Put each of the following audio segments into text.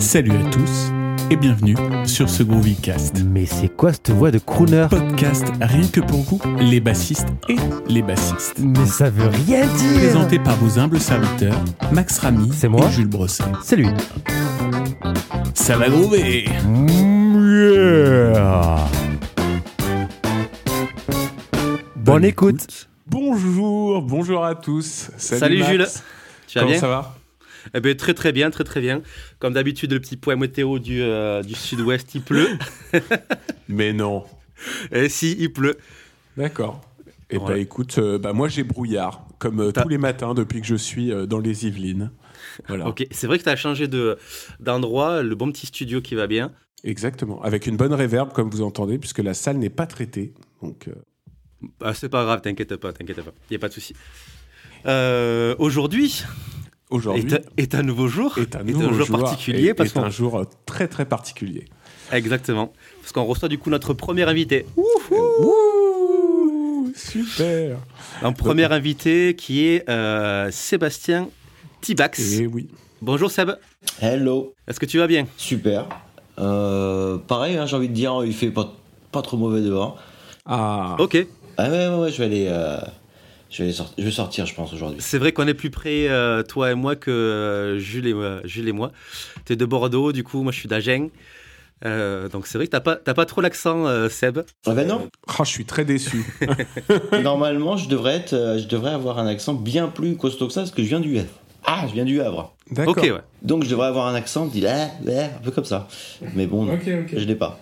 Salut à tous et bienvenue sur ce Groovycast. Mais c'est quoi cette voix de crooner? Podcast rien que pour vous, les bassistes et les bassistes. Mais ça veut rien dire Présenté par vos humbles serviteurs, Max Ramy C'est moi et Jules Brosset. C'est lui. Ça va groover Yeah. Bonne écoute. Bonjour, bonjour à tous. Salut, Salut, Max. Jules. Tu vas Comment bien? ça va? Eh ben, Très très bien, très très bien. Comme d'habitude, le petit point météo du, euh, du sud-ouest, il pleut. Mais non. Et si, il pleut. D'accord. Et bah Ouais. écoute, euh, bah moi j'ai brouillard, comme euh, tous les matins depuis que je suis dans les Yvelines. Voilà. Ok, c'est vrai que tu as changé de- d'endroit, le bon petit studio qui va bien. Exactement. Avec une bonne réverb, comme vous entendez, puisque la salle n'est pas traitée. Donc, euh, Ah, c'est pas grave, t'inquiète pas, t'inquiète pas. Il n'y a pas de souci. Euh, Aujourd'hui aujourd'hui est, un- est un nouveau jour. est un est nouveau jour jour particulier et- parce est un jour euh, très très particulier. exactement parce qu'on reçoit du coup notre premier invité. Ouh, super. Un premier invité qui est euh, Sébastien Tibax. Et oui. Bonjour Seb. Hello, Est-ce que tu vas bien? Super. Euh, pareil, hein, j'ai envie de dire, il fait pas, pas trop mauvais dehors. Ah. Ok. Ah ouais, ouais, ouais, je vais aller, euh, je vais sortir, je vais sortir, je pense aujourd'hui. C'est vrai qu'on est plus près, euh, toi et moi, que euh, Jules, et, euh, Jules et moi. Tu es de Bordeaux, du coup, moi je suis d'Agen. Euh, donc c'est vrai que t'as pas, t'as pas trop l'accent, euh, Seb. Ah ben non, Ah, je suis très déçu. normalement, je devrais être, euh, je devrais avoir un accent bien plus costaud que ça, parce que je viens du Havre. Ah, je viens du Havre. D'accord. Ouais. Donc je devrais avoir un accent, dit là, là, un peu comme ça. Mais bon, non, Ok, ok. je l'ai pas.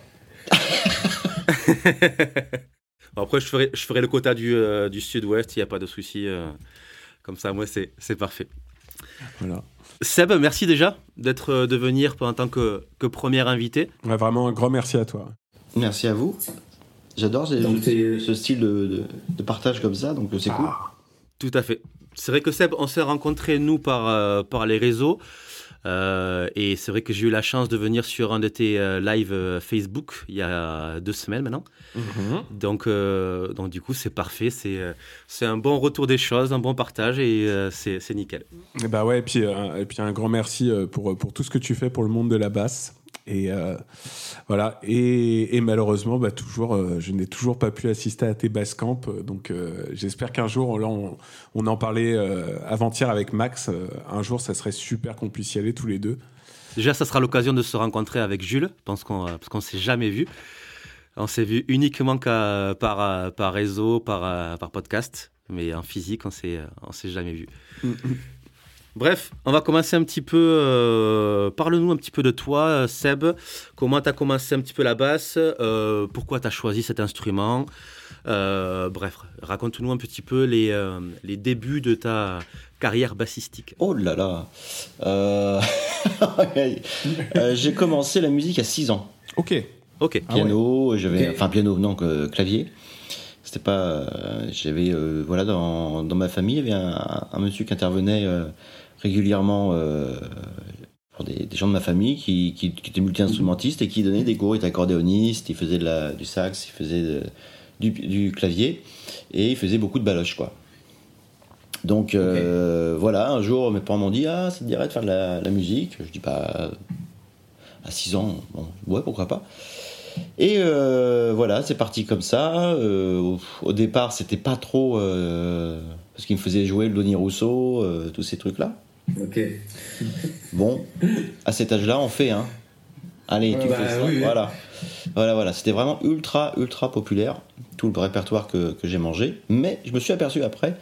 Après, je ferai, je ferai le quota du, euh, du sud-ouest, il n'y a pas de souci. euh, comme ça, moi, c'est, c'est parfait. Voilà. Seb, merci déjà d'être, euh, de venir en tant que, que premier invité. Ouais, vraiment un grand merci à toi. Merci à vous. J'adore ce, ce style de, de- de partage comme ça, donc c'est cool. Tout à fait. C'est vrai que Seb, on s'est rencontrés, nous, par, euh, par les réseaux. Euh, et c'est vrai que j'ai eu la chance de venir sur un de tes euh, lives euh, Facebook il y a deux semaines maintenant. Donc, euh, donc du coup, c'est parfait. C'est c'est un bon retour des choses, un bon partage et euh, c'est c'est nickel. Et bah ouais, et puis, euh, et puis un grand merci pour, pour tout ce que tu fais pour le monde de la basse. Et euh, voilà. Et, et malheureusement, bah, toujours, euh, je n'ai toujours pas pu assister à tes bass camp. Donc euh, j'espère qu'un jour, là, on, on en parlait euh, avant-hier avec Max. euh, un jour, ça serait super qu'on puisse y aller tous les deux. Déjà, ça sera l'occasion de se rencontrer avec Jules, parce qu'on euh, qu'on s'est jamais vu. On s'est vu uniquement par, euh, par réseau, par, euh, par podcast, mais en physique, on euh, on s'est jamais vu. Bref, on va commencer un petit peu. euh, Parle-nous un petit peu de toi, Seb. Comment tu as commencé un petit peu la basse euh, Pourquoi tu as choisi cet instrument Euh, Bref, raconte-nous un petit peu les, euh, les débuts de ta carrière bassistique. Oh là là. Euh, J'ai commencé la musique à 6 ans. Ok. Ok. Ah ouais. piano, j'avais enfin piano non que clavier. C'était pas euh, j'avais euh, voilà dans, dans ma famille, il y avait un, un monsieur qui intervenait euh, régulièrement euh, pour des, des gens de ma famille qui, qui, qui étaient multi-instrumentistes et qui donnait des cours, il était accordéoniste, il faisait de la, du sax, il faisait de- du, du clavier et il faisait beaucoup de baloches quoi. Donc euh, voilà, un jour mes parents m'ont dit ah ça te dirait de faire de la, la musique? Je dis pas à 6 ans, bon, ouais pourquoi pas. Et euh, voilà, c'est parti comme ça. Euh, au, au départ, c'était pas trop parce qu'il me faisait jouer le Denis Rousseau, tous ces trucs-là. Ok. Bon, à cet âge-là, on fait, hein. Allez, tu bah, fais ça. oui, oui. Voilà, voilà, voilà. C'était vraiment ultra, ultra populaire tout le répertoire que, que j'ai mangé. Mais je me suis aperçu après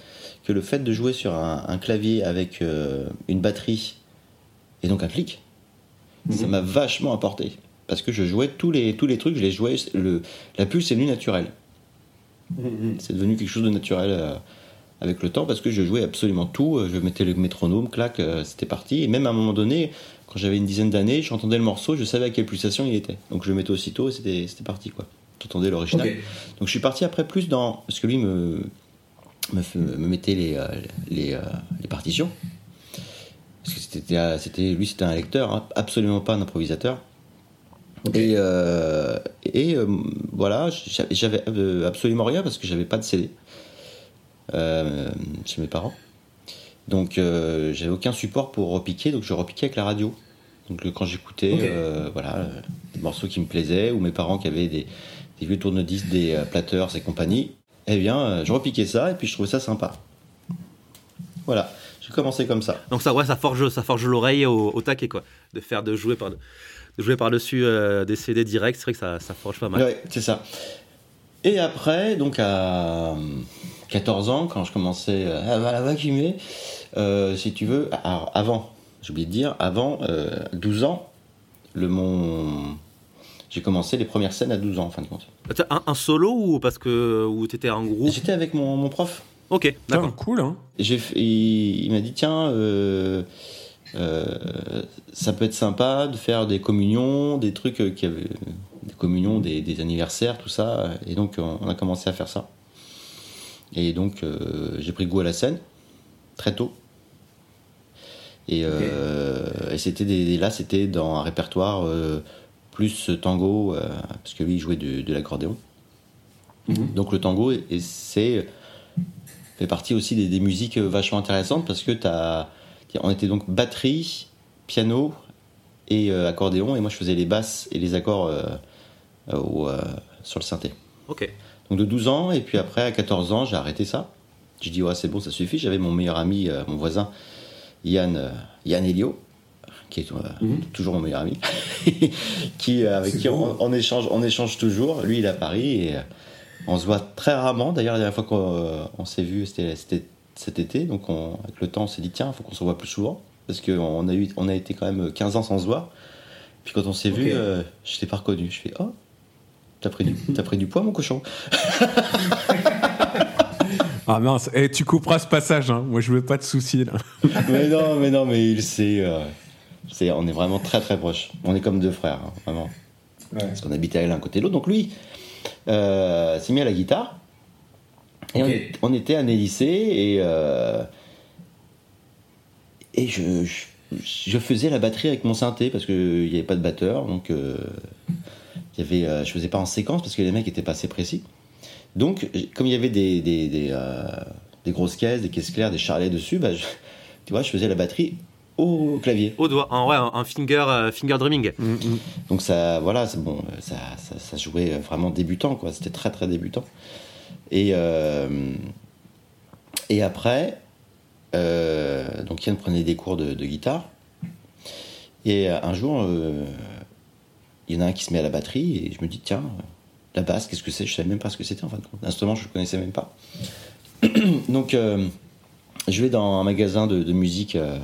que le fait de jouer sur un, un clavier avec euh, une batterie et donc un clic, ça m'a vachement apporté. Parce que je jouais tous les, tous les trucs, je les jouais. Le, la pulse est venue naturelle. C'est devenu quelque chose de naturel euh, avec le temps parce que je jouais absolument tout. Euh, Je mettais le métronome, clac, euh, c'était parti. Et même à un moment donné, quand j'avais une dizaine d'années, j'entendais le morceau, je savais à quelle pulsation il était. Donc je le mettais aussitôt et c'était c'était parti quoi. J'entendais l'original. Donc je suis parti après plus dans. Parce que lui me, me, mettait les, euh, les, les partitions. Parce que c'était, c'était, lui c'était un lecteur, hein, absolument pas un improvisateur. Et, euh, et euh, voilà, j'avais, absolument rien parce que j'avais pas de CD chez mes parents. Donc euh, j'avais aucun support pour repiquer, donc je repiquais avec la radio. Donc euh, quand j'écoutais, euh, voilà, euh, des morceaux qui me plaisaient, ou mes parents qui avaient des, des vieux tourne-disques, des euh, platters et compagnie, eh bien, euh, je repiquais ça et puis je trouvais ça sympa. Voilà, j'ai commencé comme ça. Donc ça, ouais, ça forge, ça forge l'oreille au, au taquet, quoi. De faire, de jouer par, de jouer par dessus des CD directs, c'est vrai que ça, ça forge pas mal. Ouais, c'est ça. Et après, donc à euh, 14 ans, quand je commençais à à vacuumer, euh, si tu veux, alors avant, j'ai oublié de dire, avant euh, 12 ans, le mon, j'ai commencé les premières scènes à 12 ans en fin de compte. Attends, Un, un solo ou parce que ou t'étais en groupe? J'étais avec mon, mon prof. Ok, d'accord. cool, hein. J'ai il, il m'a dit tiens, euh, euh, ça peut être sympa de faire des communions, des trucs euh, qui avaient des communions, des, des anniversaires, tout ça. Et donc on on a commencé à faire ça. Et donc euh, j'ai pris goût à la scène très tôt. Et, euh, et c'était des, là c'était dans un répertoire euh, plus tango parce que lui il jouait de, de l'accordéon. Donc le tango et, c'est fait partie aussi des, des musiques vachement intéressantes parce que t'as, on était donc batterie, piano et euh, accordéon et moi je faisais les basses et les accords euh, euh, au, euh, sur le synthé. Ok. Donc de 12 ans et puis après à 14 ans j'ai arrêté ça. J'ai dit ouais c'est bon ça suffit. J'avais mon meilleur ami, euh, mon voisin Yann, euh, Yann Elio qui est euh, toujours mon meilleur ami, qui, euh, avec qui on, on échange, on échange toujours. Lui il est à Paris et on se voit très rarement. D'ailleurs, la dernière fois qu'on on s'est vu, c'était cet été. Donc, on- avec le temps, on s'est dit, tiens, il faut qu'on se voit plus souvent. Parce qu'on a, eu- on a été quand même 15 ans sans se voir. Puis quand on s'est vu, Ok. euh, je t'ai pas reconnu. Je fais, oh, t'as pris, du- t'as pris du poids, mon cochon Ah mince, et tu couperas ce passage, hein. moi je veux pas de soucis là. Mais non, mais non, mais il sait. euh, c'est- on est vraiment très très proches. On est comme deux frères, hein, vraiment. Ouais. Parce qu'on habitait l'un côté de l'autre. Donc lui euh, s'est mis à la guitare. Et on, était à un lycée et, euh, et je, je, je faisais la batterie avec mon synthé parce qu'il n'y avait pas de batteur. Donc euh, il y avait, euh, je faisais pas en séquence parce que les mecs étaient pas assez précis. Donc comme il y avait des, des, des, euh, des grosses caisses, des caisses claires, des charlets dessus, bah, je- tu vois, je faisais la batterie au clavier. Au doigt, en, ouais, en finger, euh, finger drumming. Donc ça, voilà, bon, ça, ça, ça jouait vraiment débutant, quoi. C'était très très débutant. Et et après, donc Yann prenait des cours de, de guitare. Et un jour, euh, il y en a un qui se met à la batterie et je me dis tiens, la basse, qu'est-ce que c'est? Je savais même pas ce que c'était en fin de compte. L'instrument, je ne connaissais même pas. donc euh, je vais dans un magasin de, de musique euh,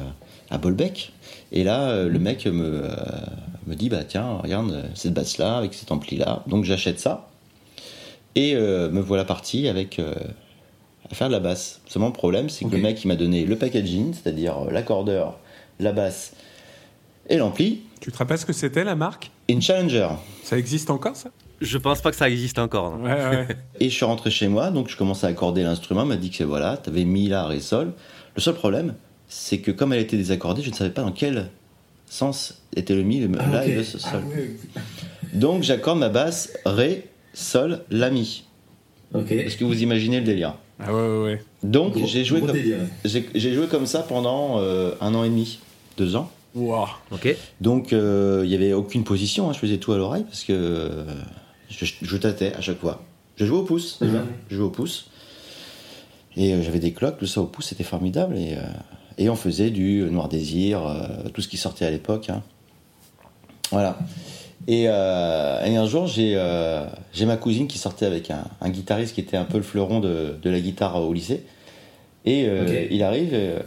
à Bolbec. Et là, euh, le mec me, me dit bah tiens, regarde cette basse là avec cet ampli là. Donc j'achète ça et me voilà parti avec à faire de la basse. Seulement le problème, c'est que le mec il m'a donné le packaging, c'est-à-dire l'accordeur, la basse et l'ampli, Tu te rappelles ce que c'était la marque? Une Challenger. Ça existe encore ça? Je pense pas que ça existe encore. non. Ouais, ouais. Et je suis rentré chez moi, donc je commençais à accorder l'instrument. M'a dit que c'est voilà, t'avais mi, la, ré, sol. Le seul problème, c'est que comme elle était désaccordée, je ne savais pas dans quel sens était le mi, le Ah, la ok. et le sol. Ah. Donc j'accorde ma basse ré, sol, la mi. Ok. Est-ce que vous imaginez le délire Ah ouais, ouais, ouais. Donc joué, j'ai joué comme ça pendant euh, un an et demi, deux ans. Wow. Ok. Donc euh, il n'y avait aucune position, hein, je faisais tout à l'oreille parce que euh, je, je tâtais à chaque fois. Je jouais au pouce, déjà. Mhm. Je jouais au pouce. Et euh, j'avais des cloques, tout ça au pouce, c'était formidable. Et, euh, et on faisait du Noir Désir, euh, tout ce qui sortait à l'époque. hein. Voilà. Et, euh, et un jour, j'ai euh, j'ai ma cousine qui sortait avec un, un guitariste qui était un peu le fleuron de, de la guitare au lycée. Et euh, il arrive euh,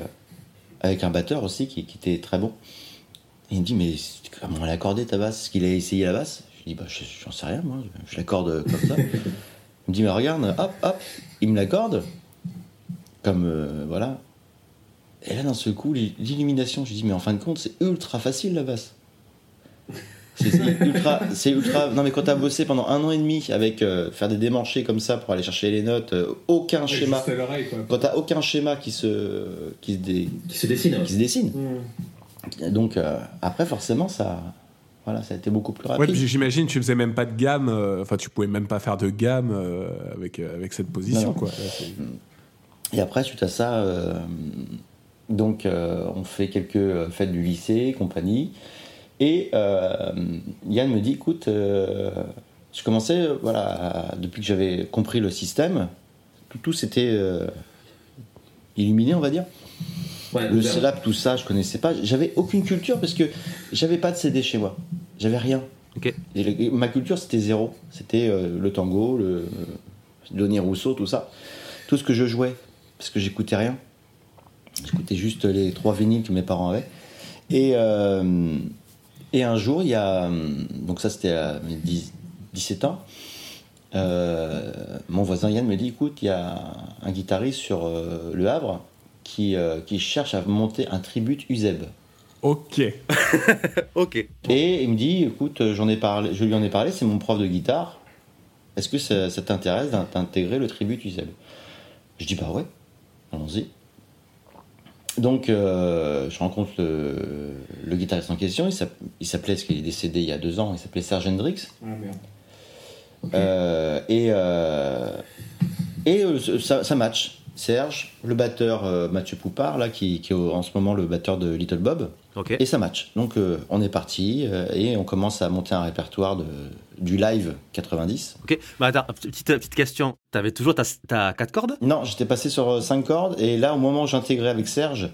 avec un batteur aussi qui, qui était très bon. Et il me dit, mais comment elle a accordé ta basse? Est-ce qu'il a essayé la basse? Je dis, bah, je- j'en sais rien, moi, je l'accorde comme ça. il me dit, mais regarde, hop, hop, il me l'accorde, comme, euh, voilà. Et là, d'un seul coup, l'illumination, je dis, mais en fin de compte, c'est ultra facile la basse. C'est ultra, c'est ultra. Non, mais quand t'as bossé pendant un an et demi avec euh, faire des démanchés comme ça pour aller chercher les notes, euh, aucun schéma. Juste à l'oreille, quoi. Quand t'as aucun schéma qui se, qui se, dé- Qui se dessine. qui se dessine. Hmm. Donc euh, après forcément ça voilà ça a été beaucoup plus Ouais, rapide. puis j'imagine tu faisais même pas de gamme, euh, enfin tu pouvais même pas faire de gamme euh, avec, euh, avec cette position Non. quoi. Là, c'est- Et après suite à ça euh, donc euh, on fait quelques fêtes du lycée compagnie Et euh, Yann me dit, écoute, euh, je commençais, euh, voilà, depuis que j'avais compris le système, tout, tout s'était euh, illuminé, on va dire. Ouais, Le slap, tout ça, je connaissais pas. J'avais aucune culture parce que j'avais pas de CD chez moi. J'avais rien. Ok. Et le- ma culture, c'était zéro. C'était euh, le tango, le Denis Rousseau, tout ça. Tout ce que je jouais, parce que j'écoutais rien. J'écoutais juste les trois vinyles que mes parents avaient. Et, euh, et un jour, il y a. Donc, ça, c'était à mes 10 17 ans. Euh, mon voisin Yann me dit écoute, il y a un guitariste sur euh, Le Havre qui, euh, qui cherche à monter un tribute Uzeb. Ok. Ok. Et il me dit, écoute, j'en ai parlé, je lui en ai parlé, c'est mon prof de guitare. Est-ce que ça, ça t'intéresse d'in- d'intégrer le tribut Uzeb Je dis, bah ouais, allons-y. Donc, euh, je rencontre le, le guitariste en question. Il s'app- il s'appelait, parce qu'il est décédé il y a deux ans, il s'appelait Serge Hendrix. Ah merde. Euh, et euh, et ça, ça match. Serge, le batteur euh, Mathieu Poupard, là, qui, qui est en ce moment le batteur de Little Bob. Et ça match. Donc euh, on est parti euh, et on commence à monter un répertoire de, du live 90. Ok. Bah, attends, petite, petite question. T'avais toujours ta, ta quatre cordes? Non, j'étais passé sur 5 cordes et là au moment où j'intégrais avec Serge,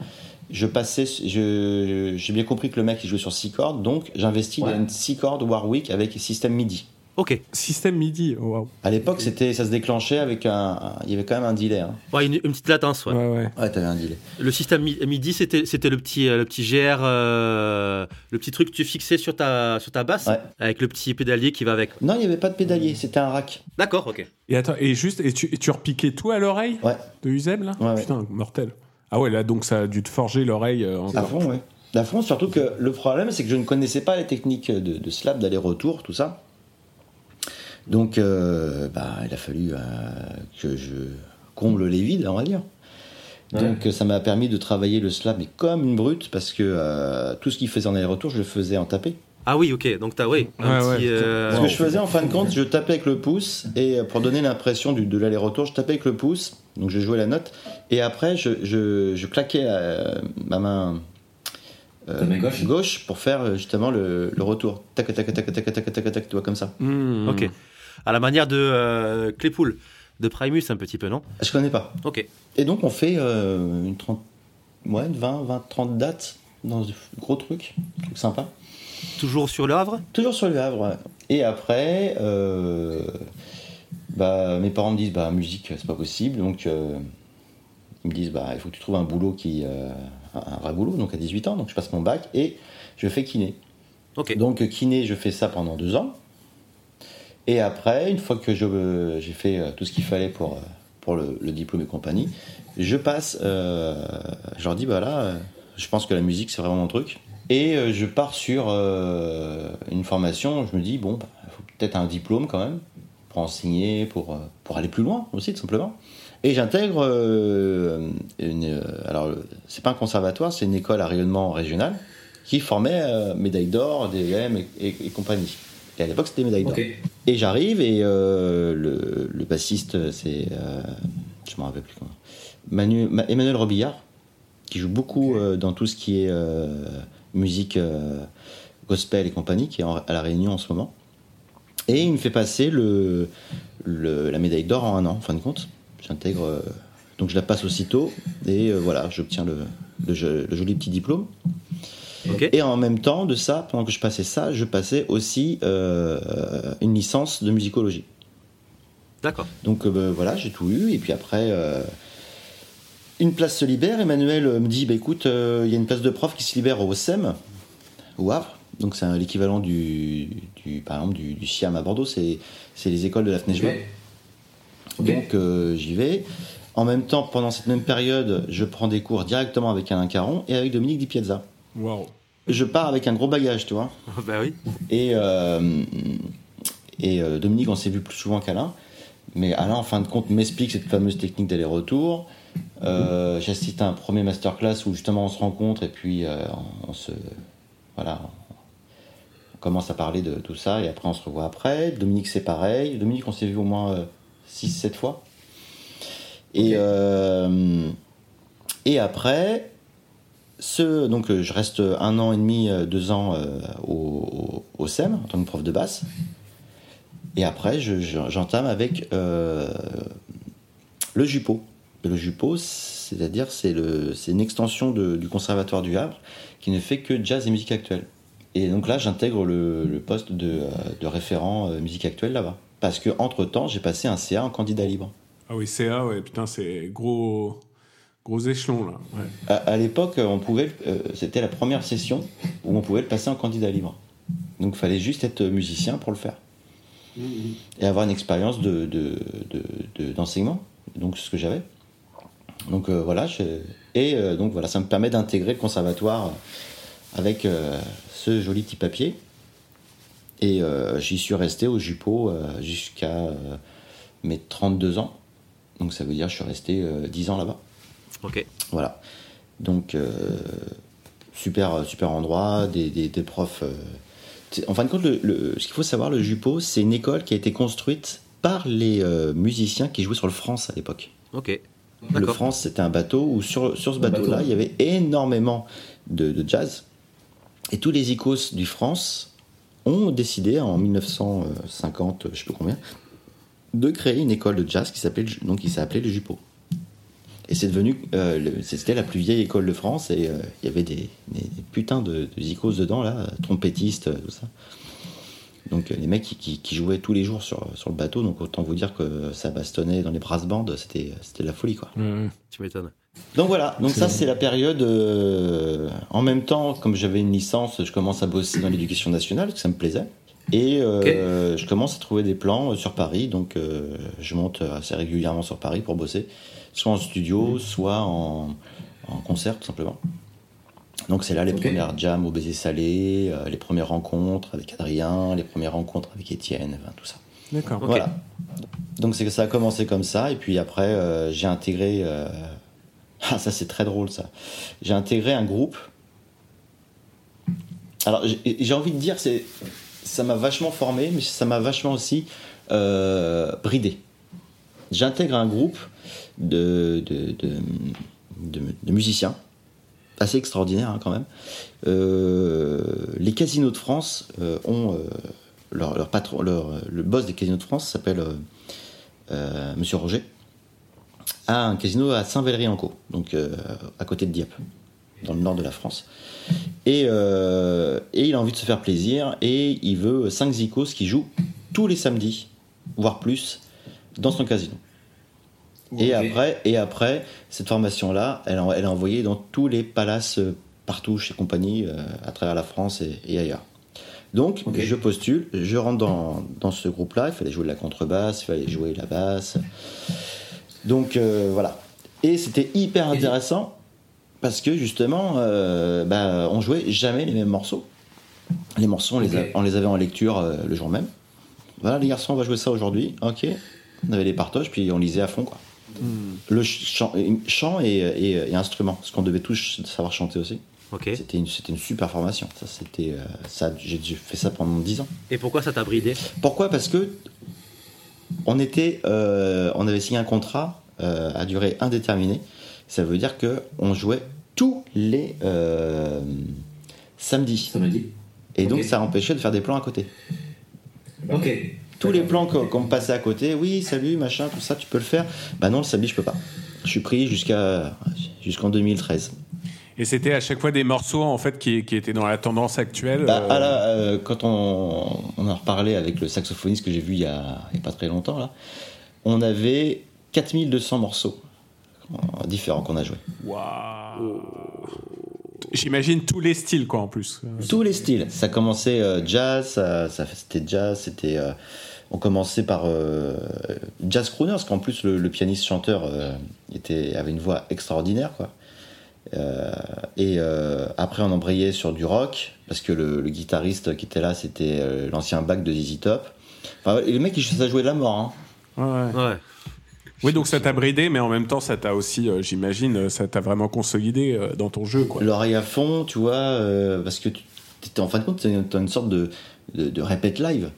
je passais, j'ai bien compris que le mec il jouait sur 6 cordes, donc j'investis Ouais. dans une 6 cordes Warwick avec système MIDI. Ok. Système MIDI. oh, Waouh. À l'époque, c'était, ça se déclenchait avec un, un- il y avait quand même un delay. Hein. Ouais, une, une petite latence, ouais. Ouais, ouais. Ouais, t'avais un delay. Le système mi- MIDI, c'était c'était le petit, euh, le petit GR, euh, le petit truc que tu fixais sur ta, sur ta basse, Ouais. avec le petit pédalier qui va avec. Non, il n'y avait pas de pédalier, c'était un rack. D'accord, ok. Et attends, et juste, et tu, et tu repiquais tout à l'oreille? Ouais. de Uzeb là? Ouais, ouais. Putain, mortel. Ah ouais, là donc ça a dû te forger l'oreille euh, À encore. fond, ouais. À fond, surtout que le problème, c'est que je ne connaissais pas les techniques de, de slap, d'aller-retour, tout ça. Donc, euh, bah, il a fallu euh, que je comble les vides, on va dire. Donc, ça m'a permis de travailler le slap, mais comme une brute, parce que euh, tout ce qu'il faisait en aller-retour, je le faisais en tapé. Ah oui, ok. Donc t'as, oui, Ouais, euh, Ce que je faisais en fin de compte, je tapais avec le pouce, et pour donner l'impression du- de l'aller-retour, je tapais avec le pouce, donc je jouais la note, et après, je, je- je claquais euh, ma main euh, main gauche pour faire justement le, le retour. Tac, tac, tac, tac, tac, tac, tac, tac, tu vois, comme ça. Mmh. Ok. À la manière de euh, Claypool, de Primus un petit peu, non? Je connais pas. Ok. Et donc, on fait euh, une 30, ouais, une 20, 20, 30 dates dans ce gros truc, truc sympa. Toujours sur le Havre? Toujours sur le Havre. ouais. Et après, euh, bah, mes parents me disent bah, musique, c'est pas possible. Donc, euh, ils me disent bah, il faut que tu trouves un boulot qui. un vrai boulot, donc à 18 ans. Donc, je passe mon bac et je fais kiné. Ok. Donc, kiné, je fais ça pendant deux ans. Et après, une fois que je- j'ai fait euh, tout ce qu'il fallait pour, euh, pour le, diplôme et compagnie, je passe. euh, je leur dis bah là, euh, je pense que la musique, c'est vraiment mon truc. Et euh, je pars sur euh, une formation. Je me dis, bon, il faut peut-être un diplôme quand même pour enseigner, pour, euh, pour aller plus loin aussi, tout simplement. Et j'intègre euh, une. euh, alors, euh, c'est pas un conservatoire, c'est une école à rayonnement régional qui formait euh, médaille d'or, DEM et, et- compagnie. Et à l'époque, c'était médaille d'or. Et j'arrive et euh, le, le bassiste, c'est. euh, je me rappelle plus comment. Manu, Ma- Emmanuel Robillard, qui joue beaucoup euh, dans tout ce qui est musique gospel et compagnie, qui est en- à La Réunion en ce moment. Et il me fait passer le, le- la médaille d'or en un an, en fin de compte. J'intègre. donc je la passe aussitôt et voilà, j'obtiens le, le joli petit diplôme. Et en même temps de ça, pendant que je passais ça, je passais aussi euh, une licence de musicologie. D'accord. Donc euh, bah, voilà, j'ai tout eu. Et puis après, euh, une place se libère. Emmanuel me dit bah, écoute, il y a une place de prof qui se libère au SEM, au Havre. Donc c'est l'équivalent du, du, par exemple, du, du SIAM à Bordeaux. C'est les écoles de la FNEJV. Ok. Ok. Donc j'y vais. En même temps, pendant cette même période, je prends des cours directement avec Alain Caron et avec Dominique Di Piazza. Waouh. Je pars avec un gros bagage, tu vois. bah oui. Et, euh, et euh, Dominique, on s'est vu plus souvent qu'Alain. Mais Alain, en fin de compte, m'explique cette fameuse technique d'aller-retour. Euh, J'assiste à un premier masterclass où justement on se rencontre et puis euh, on, se. Voilà. On commence à parler de tout ça et après on se revoit après. Dominique, c'est pareil. Dominique, on s'est vu au moins 6-7 fois. Et, euh, et après, donc, euh, je reste un an et demi, euh, deux ans euh, au, SEM en tant que prof de basse. Et après, je- je- j'entame avec le JUPO. Le JUPO, c'est-à-dire, c'est une extension du Conservatoire du Havre qui ne fait que jazz et musique actuelle. Et donc là, j'intègre le, poste de, de référent musique actuelle là-bas. Parce que entre temps, j'ai passé un CA en candidat libre. Ah oui, CA, ouais, putain, c'est gros, gros échelon, là. Ouais. À, à l'époque, on pouvait, euh, c'était la première session où on pouvait le passer en candidat libre. Donc, il fallait juste être musicien pour le faire et avoir une expérience de, de- de- de- d'enseignement. donc, c'est ce que j'avais. Donc euh, voilà, je- et euh, donc voilà, ça me permet d'intégrer le conservatoire avec euh, ce joli petit papier. Et euh, j'y suis resté au Jupo euh, jusqu'à euh, mes 32 ans. Donc ça veut dire que je suis resté euh, 10 ans là-bas. Ok. Voilà. Donc, euh, super, super endroit, des, des- des profs. euh, c'est- en fin de compte, le- le- ce qu'il faut savoir, le Jupo, c'est une école qui a été construite par les euh, musiciens qui jouaient sur le France à l'époque. Ok. Le. France, c'était un bateau où sur, sur ce bateau. bateau-là, il y avait énormément de, de jazz. Et tous les icos du France ont décidé en 1950, je sais plus combien, de créer une école de jazz qui s'appelait donc qui appelée le Jupo. Et c'est devenu, euh, c'était la plus vieille école de France et euh, il y avait des, des- des putains de, de icos dedans là, trompettistes, euh, tout ça. Donc euh, les mecs qui, qui- qui jouaient tous les jours sur, sur le bateau, donc autant vous dire que ça bastonnait dans les brass bands, c'était c'était de la folie quoi. Tu m'étonnes. Donc voilà, donc ça c'est la période. euh, en même temps, comme j'avais une licence, je commence à bosser dans l'éducation nationale, parce que ça me plaisait. Et euh, je commence à trouver des plans sur Paris, donc euh, je monte assez régulièrement sur Paris pour bosser, soit en studio, soit en, en concert tout simplement. Donc c'est là les premières jams au baiser salé, euh, les premières rencontres avec Adrien, les premières rencontres avec Étienne, enfin, tout ça. D'accord. Voilà. Donc c'est que ça a commencé comme ça, et puis après euh, j'ai intégré. euh, Ah ça c'est très drôle ça. J'ai intégré un groupe. Alors j'ai j'ai envie de dire c'est ça m'a vachement formé, mais ça m'a vachement aussi euh, bridé. J'intègre un groupe de, musiciens assez extraordinaire hein, quand même. Euh, les casinos de France euh, ont euh, leur, patron, leur, le boss des casinos de France s'appelle Monsieur Roger, a un casino à Saint-Valery-en-Caux, donc à côté de Dieppe, dans le nord de la France. Et, et il a envie de se faire plaisir et il veut 5 zikos qui jouent tous les samedis, voire plus, dans son casino. Et après, et après, cette formation-là, elle, elle est envoyée dans tous les palaces euh, partout chez compagnie, euh, à travers la France et, et ailleurs. Donc, je postule, je rentre dans, dans ce groupe-là. Il fallait jouer de la contrebasse, il fallait jouer de la basse. Donc, euh, voilà. Et c'était hyper intéressant parce que justement, euh, bah, on jouait jamais les mêmes morceaux. Les morceaux, on, les, a- Ok. on les avait en lecture euh, le jour même. Voilà, les garçons, on va jouer ça aujourd'hui. Ok. On avait les partoches, puis on lisait à fond, quoi. Le chant, chant et, et- et instrument, parce qu'on devait tous savoir chanter aussi. Ok. C'était une, super formation. Ça, c'était, euh, ça, j'ai fait ça pendant 10 ans. Et pourquoi ça t'a bridé? Pourquoi? Parce que on était, euh, on avait signé un contrat euh, à durée indéterminée. Ça veut dire que on jouait tous les euh, samedis. Et donc ça empêchait de faire des plans à côté. Ok. Tous les plans qu'on me passait à côté, oui, salut, machin, tout ça, tu peux le faire. Bah non, le samedi, je peux pas. Je suis pris jusqu'à jusqu'en 2013. Et c'était à chaque fois des morceaux en fait qui, qui étaient dans la tendance actuelle. Bah, euh, euh, quand on, on en reparlait avec le saxophoniste que j'ai vu il y, a, il y a pas très longtemps, là, on avait 4200 morceaux euh, différents qu'on a joués. waouh. J'imagine tous les styles quoi en plus. Tous les styles. Ça commençait euh, jazz, ça, ça- c'était jazz, c'était. euh, on commençait par euh, jazz crooner, parce qu'en plus le, le pianiste chanteur euh, était, avait une voix extraordinaire, quoi. Euh, et euh, après on embrayait sur du rock, parce que le, le guitariste qui était là c'était euh, l'ancien bac de ZZ Top. Enfin, et le mec il ça jouait de la mort. Hein. Ouais, ouais. Ouais. Oui, donc ça t'a bridé, mais en même temps, ça t'a aussi, euh, j'imagine, ça t'a vraiment consolidé euh, dans ton jeu, quoi. L'oreille à fond, tu vois, euh, parce que tu, en fin de compte, t'as une sorte de, de, de répète live.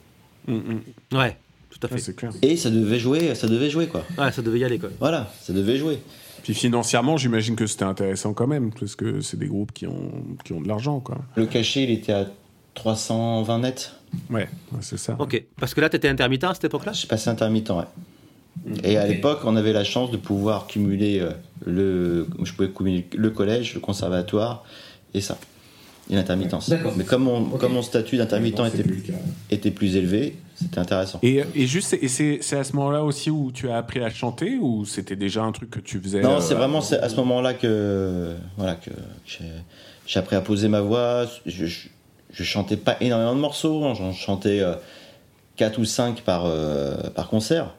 Mm, mm. Ouais, tout à Ouais, fait. c'est clair. Et ça devait jouer, ça devait jouer quoi. Ouais, ça devait y aller quoi. Voilà, ça devait jouer. Puis financièrement, j'imagine que c'était intéressant quand même, parce que c'est des groupes qui ont, qui ont de l'argent, quoi. Le cachet, il était à 320 net. Ouais, ouais, c'est ça. Ok. Parce que là, tu étais intermittent à cette époque-là? J'ai passé intermittent, ouais. Et à l'époque, on avait la chance de pouvoir cumuler euh, le, je pouvais cumuler le collège, le conservatoire et ça, et l'intermittence. D'accord. Mais comme mon, Ok. comme mon statut d'intermittent était, plus- était plus élevé, c'était intéressant. Et, et juste, et c'est c'est à ce moment-là aussi où tu as appris à chanter ou c'était déjà un truc que tu faisais Non, euh, c'est vraiment c'est à ce moment-là que voilà que j'ai j'ai appris à poser ma voix. Je, je, je chantais pas énormément de morceaux, hein. j'en chantais 4 ou 5 par, euh, par concert.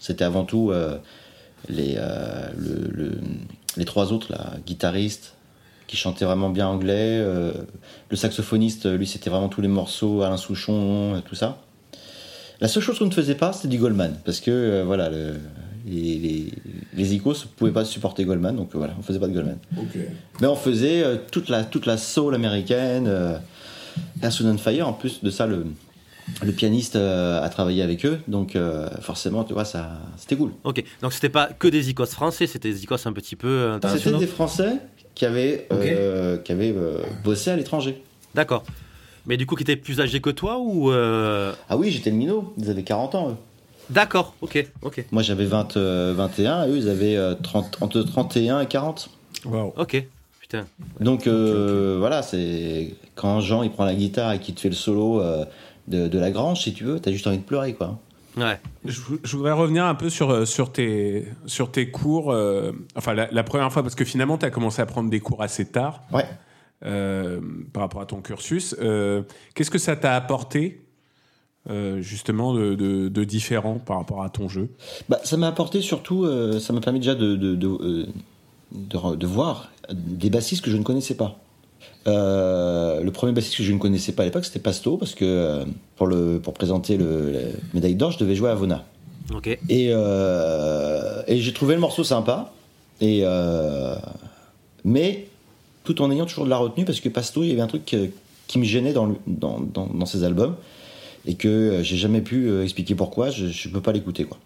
C'était avant tout euh, les, euh, le- le- les trois autres, là, guitaristes, qui chantaient vraiment bien anglais. euh, le saxophoniste, lui, c'était vraiment tous les morceaux, Alain Souchon, euh, tout ça. La seule chose qu'on ne faisait pas, c'était du Goldman, parce que euh, voilà, le- les, les, les icos ne pouvaient pas supporter Goldman, donc voilà, on faisait pas de Goldman. Mais on faisait euh, toute, la, toute la soul américaine, euh, Wind and Fire, en plus de ça, le, le pianiste euh, a travaillé avec eux, donc euh, forcément, tu vois, ça, c'était cool. Ok. Donc, c'était pas que des icos français, c'était des icos un petit peu C'était des Français qui avaient, euh, qui euh, bossé à l'étranger. D'accord. Mais du coup, qui étaient plus âgés que toi ou. euh, Ah oui, j'étais le minot, ils avaient 40 ans, eux. D'accord, ok, ok. Moi, j'avais 20, euh, 21, et eux, ils avaient euh, 30, entre 31 et 40. Waouh. Ok, putain. Donc euh, voilà, c'est quand Jean il prend la guitare et qu'il te fait le solo euh, de, de la grange, si tu veux, t'as juste envie de pleurer quoi. Ouais. Je, vou- je voudrais revenir un peu sur, euh, sur, tes, sur tes cours. euh, enfin, la, la première fois, parce que finalement, tu as commencé à prendre des cours assez tard Ouais. euh, par rapport à ton cursus. Euh, Qu'est-ce que ça t'a apporté, euh, justement, de, de, de différent par rapport à ton jeu? Bah, ça m'a apporté surtout, euh, ça m'a permis déjà de, de, de, euh, de re- de voir des bassistes que je ne connaissais pas. Euh, le premier bassiste que je ne connaissais pas à l'époque, c'était Pasto, parce que euh, pour, le, pour présenter le, la médaille d'or, je devais jouer à Vona. Et, euh, et j'ai trouvé le morceau sympa. Et, euh, mais tout en ayant toujours de la retenue, parce que Pasto, il y avait un truc qui me gênait dans, le- dans, dans, dans ses albums, et que j'ai jamais pu expliquer pourquoi, je ne peux pas l'écouter. quoi.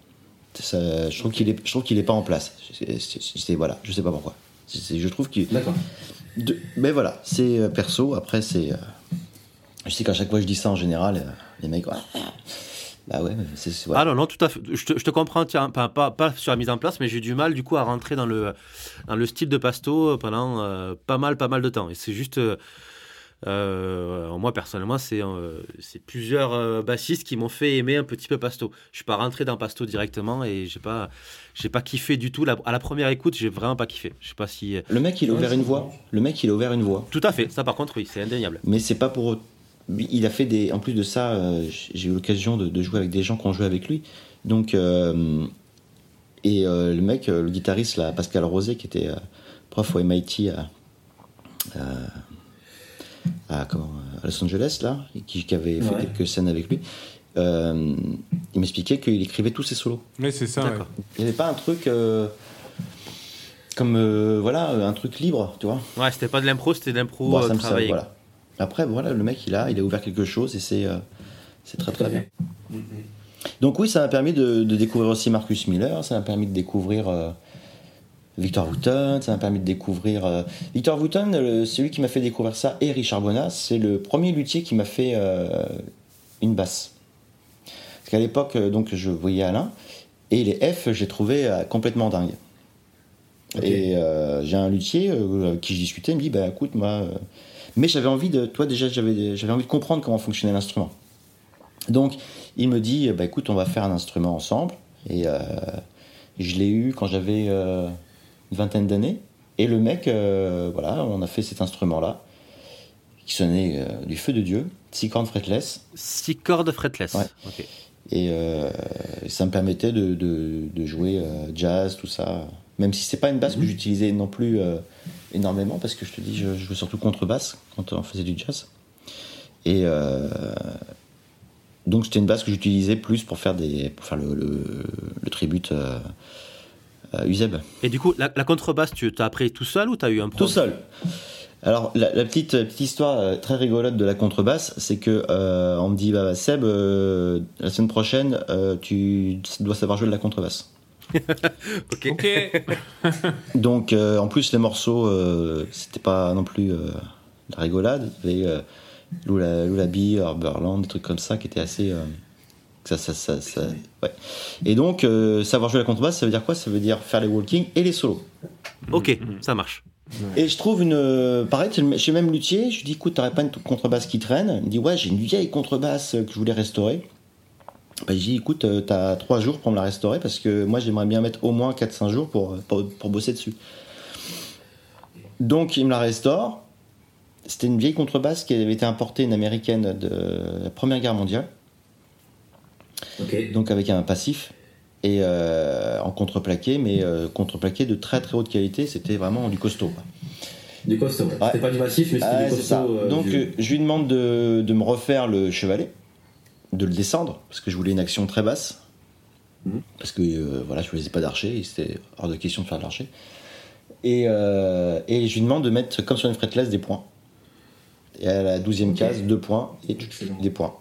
Ça, je trouve qu'il est, je trouve qu'il est pas en place. C'est- voilà, je sais pas pourquoi. Je trouve qu'il. D'accord. Mais voilà, c'est euh, perso. Après, c'est. euh, je sais qu'à chaque fois que je dis ça en général, euh, les mecs. Ah, bah ouais, c'est. Ah non, non, tout à fait. Je te, je te comprends, tiens, pas, pas, sur la mise en place, mais j'ai du mal du coup à rentrer dans le, dans le style de Pasto pendant pas mal, pas mal de temps. Et c'est juste. Moi personnellement, c'est euh, plusieurs euh, bassistes qui m'ont fait aimer un petit peu Pasto. Je suis pas rentré dans Pasto directement et j'ai pas j'ai pas kiffé du tout. La- à la première écoute, j'ai vraiment pas kiffé. Je sais pas si. Le mec, il a ouvert une voie. Le mec, il a ouvert une voie. Tout à fait. Ça par contre, oui, c'est indéniable. Mais c'est pas pour. Il a fait des. En plus de ça, euh, j'ai eu l'occasion de, de jouer avec des gens qui ont joué avec lui. Donc. euh, et euh, le mec, euh, le guitariste, là, Pascal Rosé, qui était euh, prof au MIT à. À, à comment, à Los Angeles, là, et qui, qui avait fait Ouais. quelques scènes avec lui, euh, il m'expliquait qu'il écrivait tous ses solos. Oui, c'est ça. D'accord. Il n'y avait pas un truc. euh, comme. euh, voilà, un truc libre, tu vois. Ouais, c'était pas de l'impro, c'était de l'impro Bon, euh, travaillé. voilà. Après, voilà, le mec, il a, il a ouvert quelque chose et c'est euh, c'est très très bien. Donc oui, ça m'a permis de, de découvrir aussi Marcus Miller, ça m'a permis de découvrir euh, Victor Wooten, ça m'a permis de découvrir... euh, Victor Wooten, euh, c'est lui qui m'a fait découvrir ça, et Richard Bonas, c'est le premier luthier qui m'a fait euh, une basse. Parce qu'à l'époque, euh, donc, je voyais Alain, et les F, j'ai trouvé complètement dingue. Et j'ai un luthier avec qui je discutais, il me dit, bah écoute, moi... mais j'avais envie de... Toi, déjà, j'avais j'avais envie de comprendre comment fonctionnait l'instrument. Donc, il me dit, bah écoute, on va faire un instrument ensemble. Et je l'ai eu quand j'avais une vingtaine d'années. Et le mec, euh, voilà, on a fait cet instrument-là, qui sonnait euh, du feu de Dieu, six cordes fretless. Six cordes fretless. Ouais. Et euh, ça me permettait de, de- de jouer euh, jazz, tout ça. Même si c'est pas une basse que j'utilisais non plus énormément, parce que je te dis, je, je jouais surtout contrebasse quand on faisait du jazz. Et donc c'était une basse que j'utilisais plus pour faire, des, pour faire le, le, le tribute Uzeb. Et du coup, la, la contrebasse, tu t'as appris tout seul ou t'as eu un pro Tout seul. Alors, la, la petite, petite histoire euh, très rigolote de la contrebasse, c'est que euh, on me dit, bah, Seb, euh, la semaine prochaine, euh, tu dois savoir jouer de la contrebasse. Ok. Ok. Donc, euh, en plus, les morceaux, euh, c'était pas non plus euh, de la rigolade. Il y avait euh, Lula, Lullaby, Harborland, des trucs comme ça qui étaient assez. Ça, ça, ça, ça- ouais. Et donc, euh, savoir jouer la contrebasse, ça veut dire quoi? Ça veut dire faire les walking et les solos. Ok, ça marche. Et je trouve une. euh, Pareil, chez même luthier, je lui dis écoute, t'aurais pas une contrebasse qui traîne? Il me dit ouais, j'ai une vieille contrebasse que je voulais restaurer. Bah, je dis écoute, euh, t'as trois jours pour me la restaurer parce que moi j'aimerais bien mettre au moins 4-5 jours pour, pour, pour bosser dessus. Donc il me la restaure. C'était une vieille contrebasse qui avait été importée, une américaine de la Première Guerre mondiale, Donc avec un passif et euh, en contreplaqué, mais euh, contreplaqué de très très haute qualité. C'était vraiment du costaud. quoi. Du costaud. Ouais. C'était pas du massif, mais c'était Ah, du costaud. euh, Donc du- je lui demande de, de me refaire le chevalet, de le descendre, parce que je voulais une action très basse. Mhm. Parce que voilà, je ne faisais pas d'archer, c'était hors de question de faire de l'archer. Et, et je lui demande de mettre, comme sur une fretless, des points. Et à la douzième Ok. case, deux points et Excellent. des points.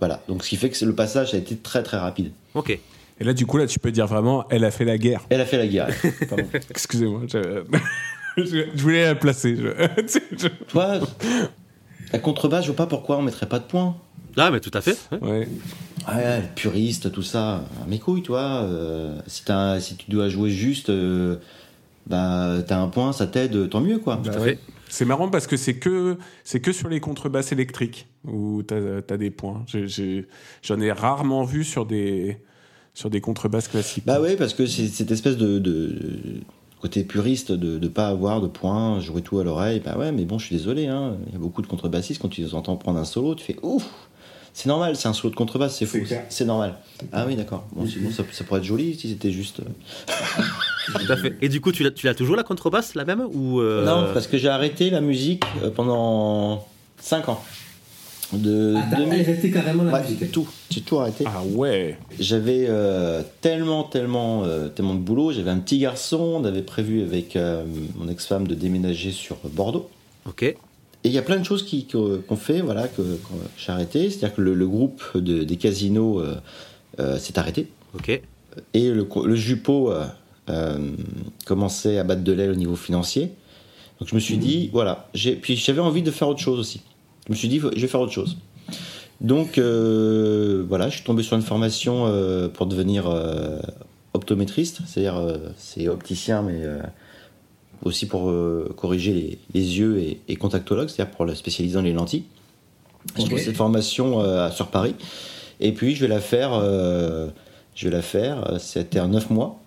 Voilà, donc ce qui fait que le passage a été très très rapide. Ok. Et là, du coup, là, tu peux dire vraiment, elle a fait la guerre. Elle a fait la guerre. Pardon. Excusez-moi, je... voulais la placer. je- Toi, la contrebasse, je vois pas pourquoi on mettrait pas de points. Ah, mais tout à fait. ouais. Ouais. Ouais, puriste, tout ça, mes couilles, toi. euh, si, si tu dois jouer juste, euh, bah, t'as un point, ça t'aide, tant mieux, quoi. Bah Tout à ouais. fait. C'est marrant parce que c'est que c'est que sur les contrebasses électriques où t'as as des points. J'en ai, rarement vu sur des sur des contrebasses classiques. Bah ouais, parce que c'est cette espèce de, de- de côté puriste de ne pas avoir de points, jouer tout à l'oreille. Bah ouais, mais bon, je suis désolé, hein, il y a beaucoup de contrebassistes, quand tu les entends prendre un solo, tu fais ouf c'est normal, c'est un solo de contrebasse, c'est fou, c'est normal. Ah oui, d'accord. Bon, sinon, ça, ça pourrait être joli si c'était juste. euh, Tout à fait. Et du coup, tu l'as, tu l'as toujours la contrebasse, la même ou euh, Non, parce que j'ai arrêté la musique euh, pendant 5 ans. De Ah, t'as- 2000. elle est restée carrément la Ouais, musique. tout. J'ai tout arrêté. Ah ouais. J'avais euh, tellement, tellement, euh, tellement de boulot. J'avais un petit garçon. On avait prévu avec euh, mon ex-femme de déménager sur Bordeaux. Ok. Et il y a plein de choses qui- qu'on fait, voilà, que, que j'ai arrêté. C'est-à-dire que le, le groupe de- des casinos euh, euh, s'est arrêté. Ok. Et le, le Jupo euh, euh, commençait à battre de l'aile au niveau financier. Donc je me suis dit, voilà. Puis j'avais envie de faire autre chose aussi. Je me suis dit, je vais faire autre chose. Donc euh, voilà, je suis tombé sur une formation euh, pour devenir euh, optométriste, c'est-à-dire euh, c'est opticien, mais euh, aussi pour euh, corriger les, les yeux et, et contactologue, c'est-à-dire pour la spécialiser dans les lentilles. J'ai Ok. trouvé cette formation euh, sur Paris. Et puis je vais la faire, euh, je vais la faire, c'était en 9 mois.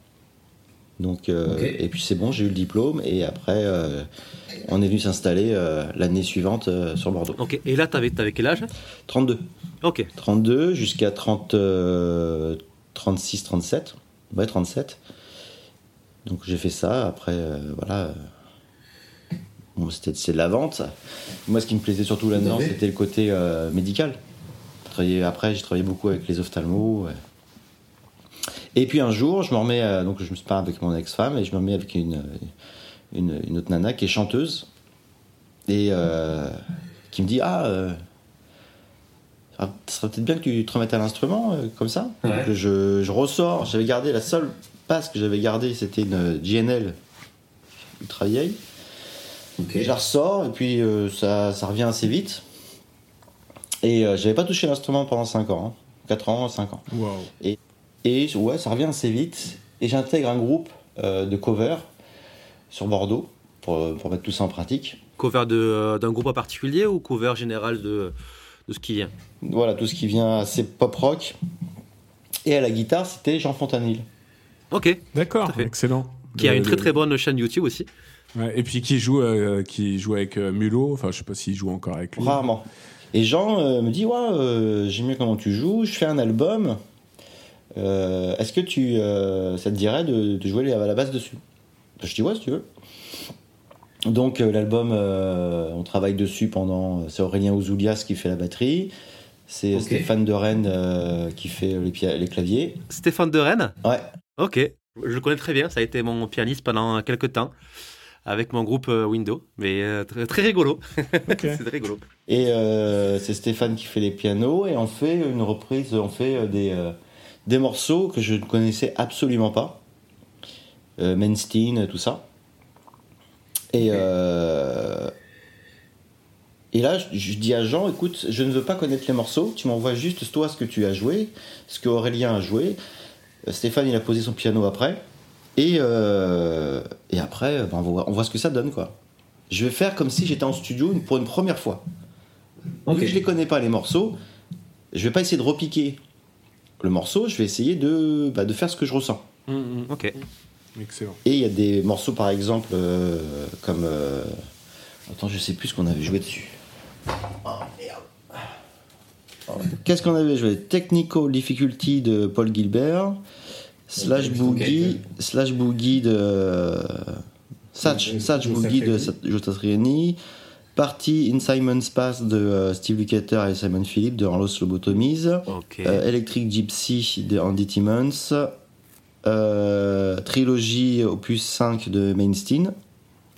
Donc. Et puis c'est bon, j'ai eu le diplôme et après on est venu s'installer l'année suivante sur Bordeaux. Ok. Et là, t'avais, t'avais quel âge? 32. Ok. 32 jusqu'à 30, euh, 36, 37. Ouais, 37. Donc j'ai fait ça. Après, euh, voilà. euh, Bon, c'est de la vente. Moi, ce qui me plaisait surtout là-dedans, c'était le côté euh, médical. Après, j'ai travaillé beaucoup avec les ophtalmos. ouais. Et puis un jour, je me remets, à- donc je me sépare avec mon ex-femme et je me remets avec une, une, une autre nana qui est chanteuse et euh, qui me dit Ah, euh, ce serait peut-être bien que tu te remettes à l'instrument euh, comme ça. Ouais. Donc, je, je ressors, j'avais gardé la seule passe que j'avais gardée, c'était une GNL ultra vieille. Ok. Et je la ressors et puis euh, ça, ça revient assez vite. Et euh, j'avais pas touché l'instrument pendant 5 ans, hein. 4 ans, 5 ans. Et ouais, ça revient assez vite. Et j'intègre un groupe euh, de cover sur Bordeaux pour, pour mettre tout ça en pratique. Cover de, euh, d'un groupe en particulier ou cover général de, de ce qui vient? Voilà, tout ce qui vient assez pop rock. Et à la guitare, c'était Jean Fontanil. Ok. D'accord, excellent. Qui a une très très bonne chaîne YouTube aussi. Ouais, et puis qui joue, euh, qui joue avec euh, Mulot. Enfin, je sais pas s'il joue encore avec lui. Rarement. Et Jean euh, me dit Ouais, euh, j'aime bien comment tu joues, je fais un album. Euh, Est-ce que tu, euh, ça te dirait de, de jouer à la basse dessus? Je dis Ouais, si tu veux. Donc euh, l'album, euh, on travaille dessus pendant. C'est Aurélien Ouzoulias qui fait la batterie. C'est. Stéphane de Rennes euh, qui fait les, les claviers. Stéphane de Rennes? Ouais. Ok. Je le connais très bien. Ça a été mon pianiste pendant quelques temps avec mon groupe euh, Windows. Mais euh, très, très rigolo. C'est très rigolo. Et euh, c'est Stéphane qui fait les pianos et on fait une reprise, on fait euh, des, euh, des morceaux que je ne connaissais absolument pas. Euh, Mainstein, tout ça. Et, euh, et là, je, je dis à Jean, écoute, je ne veux pas connaître les morceaux, tu m'envoies juste toi ce que tu as joué, ce que Aurélien a joué. Euh, Stéphane, il a posé son piano après. Et, euh, et après, ben, on, voit, on voit ce que ça donne, quoi. Je vais faire comme si j'étais en studio pour une première fois. Ok. Vu que je les connais pas les morceaux, je vais pas essayer de repiquer le morceau, je vais essayer de, bah, de faire ce que je ressens. Mm, mm. Ok. Excellent. Et il y a des morceaux par exemple euh, comme. euh, Attends, je sais plus ce qu'on avait joué dessus. Oh merde. Qu'est-ce qu'on avait joué Technical Difficulty de Paul Gilbert, Slash Boogie, Slash Boogie de. Satch, Euh, Satch Boogie de Joe Satriani, Party in Simon's Pass de euh, Steve Lukather et Simon Phillips de Orlos Lobotomies. Euh, Electric Gypsy de Andy Timmons, euh, Trilogie opus 5 de Mainstein,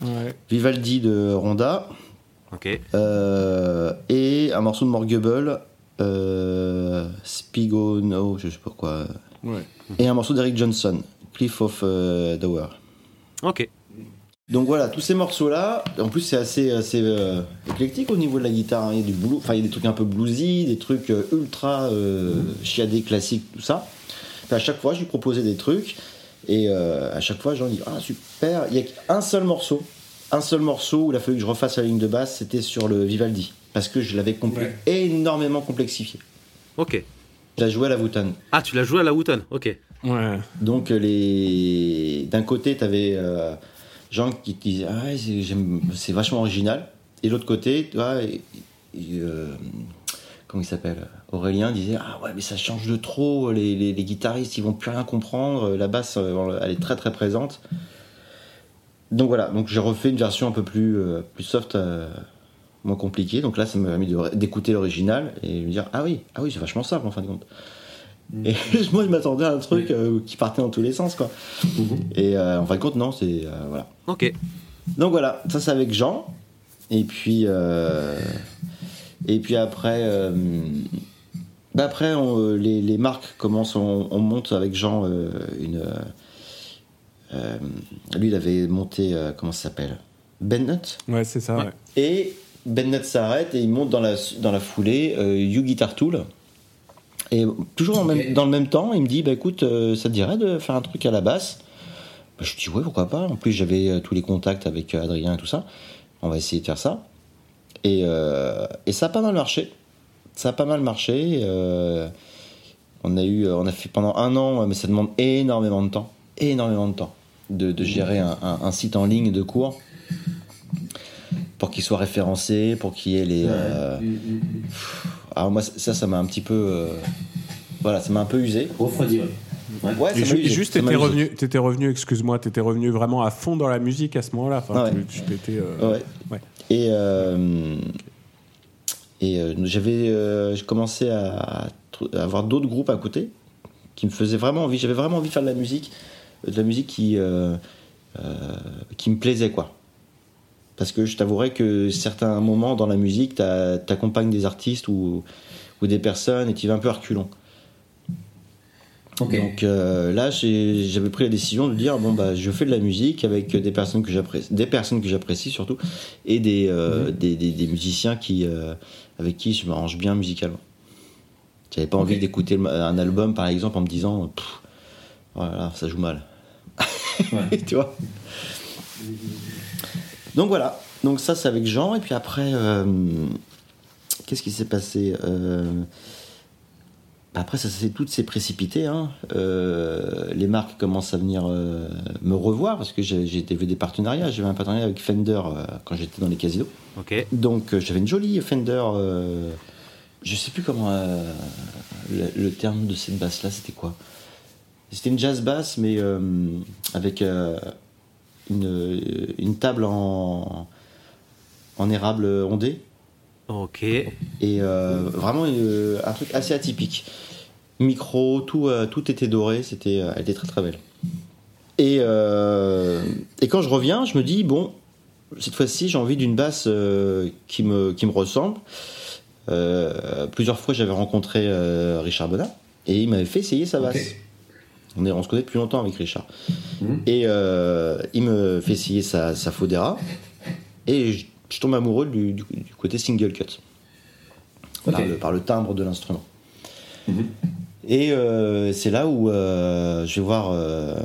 Ouais. Vivaldi de Ronda, euh, et un morceau de Morgable, euh, Spigo, no, je sais pas quoi, Ouais. et un morceau d'Eric Johnson, Cliff of euh, Dower. Ok. Donc voilà, tous ces morceaux-là, en plus c'est assez, assez euh, éclectique au niveau de la guitare, hein. il y a du blues, enfin il y a des trucs un peu bluesy, des trucs euh, ultra euh, chiadés, classiques, tout ça. À chaque fois, je lui proposais des trucs, et euh, à chaque fois, j'en dis ah super, il y a qu'un seul morceau, un seul morceau où il a fallu que je refasse la ligne de basse, c'était sur le Vivaldi, parce que je l'avais Ouais. énormément complexifié. Ok. Je l'ai joué à la Wooten. Ah, tu l'as joué à la Wooten. Ok. Ouais. Donc euh, les... d'un côté, tu avais gens qui te disaient ah c'est, vachement original, et de l'autre côté, tu vois, et- et, euh, comment il s'appelle Aurélien disait ah ouais mais ça change de trop, les, les- les guitaristes ils vont plus rien comprendre, la basse euh, elle est très très présente. Donc voilà, donc j'ai refait une version un peu plus, euh, plus soft, euh, moins compliquée. Donc là, ça m'a permis d'écouter l'original et de me dire ah oui, ah oui, c'est vachement simple en fin de compte. Et moi, je m'attendais à un truc euh, qui partait dans tous les sens, quoi. Et euh, en fin de compte, non, c'est euh, voilà. Ok. Donc voilà, ça c'est avec Jean. Et puis euh, et puis après, euh, bah après on, les, les marques commencent, on, on monte avec Jean euh, une. euh, lui, il avait monté euh, comment ça s'appelle? Bennett. Ouais, c'est ça. Ouais. Ouais. Et Bennett s'arrête et il monte dans la, dans la foulée euh, You Guitar Tool. Et toujours en Ok. même- dans le même temps, il me dit bah, écoute, euh, ça te dirait de faire un truc à la basse? Bah, Je dis ouais, pourquoi pas. En plus, j'avais euh, tous les contacts avec euh, Adrien et tout ça. On va essayer de faire ça. Et, et ça a pas mal marché. Ça a pas mal marché. on a eu, on a fait pendant un an, mais ça demande énormément de temps, énormément de temps, de, de gérer un, un- un site en ligne de cours pour qu'il soit référencé, pour qu'il y ait les. euh, Mm, mm, mm. Alors moi, ça, ça m'a un petit peu, euh, voilà, ça m'a un peu usé. Refroidi, ouais. Ouais. Ouais, Et ça m'a ju- usé, juste, t'étais revenu, t'étais revenu, excuse-moi, t'étais revenu vraiment à fond dans la musique à ce moment-là. Enfin, Ah ouais. tu, t'étais, euh, Ouais. ouais. Et, euh, et euh, j'avais euh, j'ai commencé à, à avoir d'autres groupes à côté qui me faisaient vraiment envie. J'avais vraiment envie de faire de la musique, de la musique qui, euh, euh, qui me plaisait, quoi. Parce que je t'avouerais que certains moments dans la musique, t'accompagnes des artistes ou, ou des personnes et tu vas un peu à reculons. Donc euh, là, j'avais pris la décision de dire bon bah je fais de la musique avec des personnes que j'apprécie, des personnes que j'apprécie surtout, et des, euh, des, des- des musiciens qui euh, avec qui je m'arrange bien musicalement. J'avais pas envie d'écouter un album par exemple en me disant voilà ça joue mal, Ouais. tu vois? Donc voilà, donc ça c'est avec Jean et puis après euh, qu'est-ce qui s'est passé Euh, après, ça s'est tout s'est précipité. Hein. Euh, les marques commencent à venir euh, me revoir parce que j'ai été- des partenariats. J'avais un partenariat avec Fender euh, quand j'étais dans les casinos. Ok. Donc j'avais une jolie Fender. je sais plus comment le, le terme de cette basse là, c'était quoi? C'était une jazz basse, mais avec une, une table en, en érable ondé Ok. et euh, vraiment euh, un truc assez atypique. Micro, tout, euh, tout était doré, c'était, euh, elle était très très belle. Et, euh, et quand je reviens, je me dis, bon, cette fois-ci j'ai envie d'une basse euh, qui, me, qui me ressemble. Euh, plusieurs fois j'avais rencontré euh, Richard Bonnat, et il m'avait fait essayer sa basse. On, est, on se connaît depuis longtemps avec Richard. Mhm. Et euh, il me fait essayer sa, sa Fodera et je, je tombe amoureux du, du- du côté single cut par, le, par le timbre de l'instrument. Mhm. Et euh, c'est là où euh, je vais voir euh,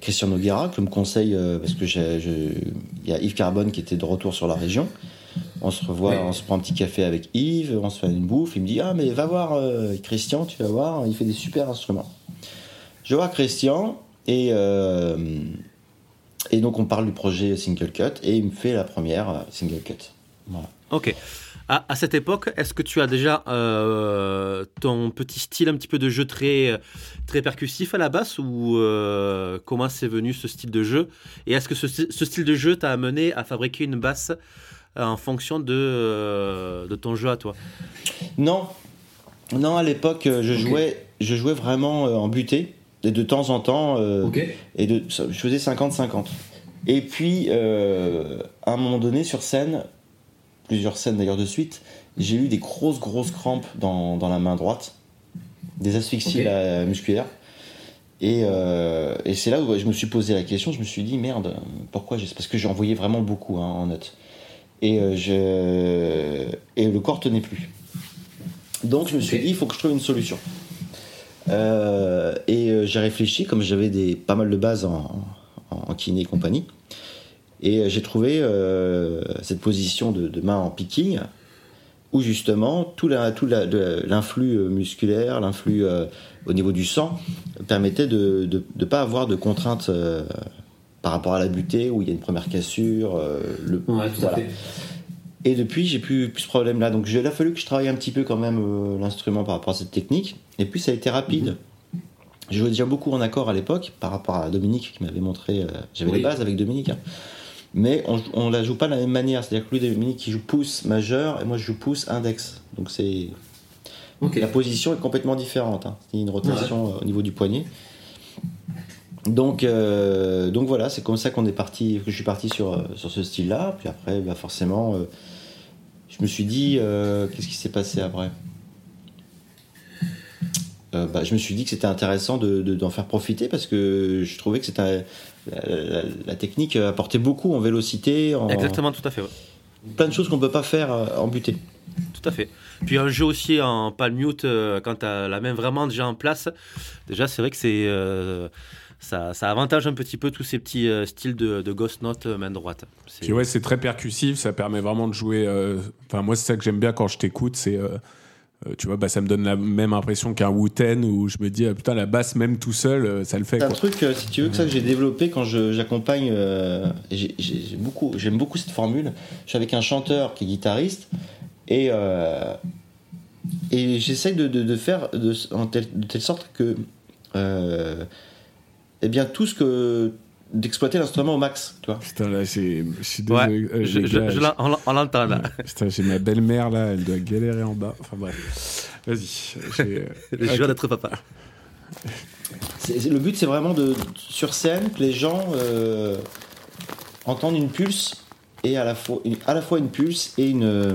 Christian Noguera, que me conseille, parce que il y a Yves Carbone qui était de retour sur la région. On se revoit, Ouais. on se prend un petit café avec Yves, on se fait une bouffe. Il me dit Ah, mais va voir euh, Christian, tu vas voir, il fait des super instruments. Je vois Christian et, euh, et donc on parle du projet Single Cut et il me fait la première euh, Single Cut. Voilà. Ok. À, à cette époque, est-ce que tu as déjà euh, ton petit style un petit peu de jeu très, très percussif à la basse ou comment c'est venu ce style de jeu? Et est-ce que ce, ce style de jeu t'a amené à fabriquer une basse en fonction de, euh, de ton jeu à toi Non, non, à l'époque, euh, je, jouais, je jouais vraiment euh, en butée, et de temps en temps, euh, Ok. et de, je faisais 50-50. Et puis, euh, à un moment donné, sur scène, plusieurs scènes d'ailleurs de suite, j'ai eu des grosses, grosses crampes dans, dans la main droite, des asphyxies là, musculaires. Et, euh, et c'est là où je me suis posé la question, je me suis dit, merde, pourquoi j'ai... Parce que j'ai envoyé vraiment beaucoup hein, en notes. Et, euh, je... et le corps tenait plus. Donc je me suis dit, il faut que je trouve une solution. Euh, et euh, j'ai réfléchi, comme j'avais des, pas mal de bases en, en, kiné et compagnie. Et euh, j'ai trouvé euh, cette position de, de main en picking, où justement tout la- tout la- de- l'influx euh, musculaire, l'influx euh, au niveau du sang, permettait de ne pas avoir de contraintes euh, par rapport à la butée, où il y a une première cassure. euh, le, Ouais, tout voilà. à fait. Et depuis, j'ai plus, plus ce problème-là. Donc, il a fallu que je travaille un petit peu quand même euh, l'instrument par rapport à cette technique. Et puis, ça a été rapide. Je jouais déjà beaucoup en accord à l'époque par rapport à Dominique qui m'avait montré. euh, J'avais Oui. les bases avec Dominique. hein. Mais on, on la joue pas de la même manière. C'est-à-dire que lui, Dominique, qui joue pouce majeur et moi, je joue pouce index. Donc, c'est. Ok. La position est complètement différente. hein. Il y a une rotation euh, au niveau du poignet. Donc, euh, donc voilà, c'est comme ça qu'on est parti, que je suis parti sur, euh, sur ce style-là. Puis après, bah forcément, euh, je me suis dit, euh, qu'est-ce qui s'est passé après? Bah, Je me suis dit que c'était intéressant de- de- d'en faire profiter parce que je trouvais que c'était la, la- la technique apportait beaucoup en vélocité, en Exactement, tout à fait. ouais. plein de choses qu'on peut pas faire en butée. Tout à fait. Puis un jeu aussi en palm mute, euh, quand tu as la main vraiment déjà en place, déjà c'est vrai que c'est ça, ça avantage un petit peu tous ces petits euh, styles de, de ghost note euh, main droite. C'est- Puis ouais, c'est très percussif, ça permet vraiment de jouer. euh, Enfin, moi, c'est ça que j'aime bien quand je t'écoute, c'est. tu vois, bah, ça me donne la même impression qu'un Wooten où je me dis, ah, putain, la basse, même tout seul, ça le fait. C'est un truc, euh, si tu veux, que ça que j'ai développé quand je- j'accompagne. euh, et j'ai- j'ai j'ai beaucoup, j'aime beaucoup cette formule. Je suis avec un chanteur qui est guitariste et euh, et j'essaye de, de, de faire de, en telle, de telle sorte que euh, eh bien tout ce que d'exploiter l'instrument au max, tu vois. Putain, là, j'ai- je suis Ouais, désolé. euh, je, les je- gars, je l'en- on l'en- on l'entend là. Putain, j'ai ma belle-mère là, elle doit galérer en bas. Enfin bref. Vas-y. j'ai- euh, Le ok. jeu d'être papa. C'est- c'est- le but, c'est vraiment de sur scène que les gens euh, entendent une pulse et à la fois une, à la fois une pulse et une euh,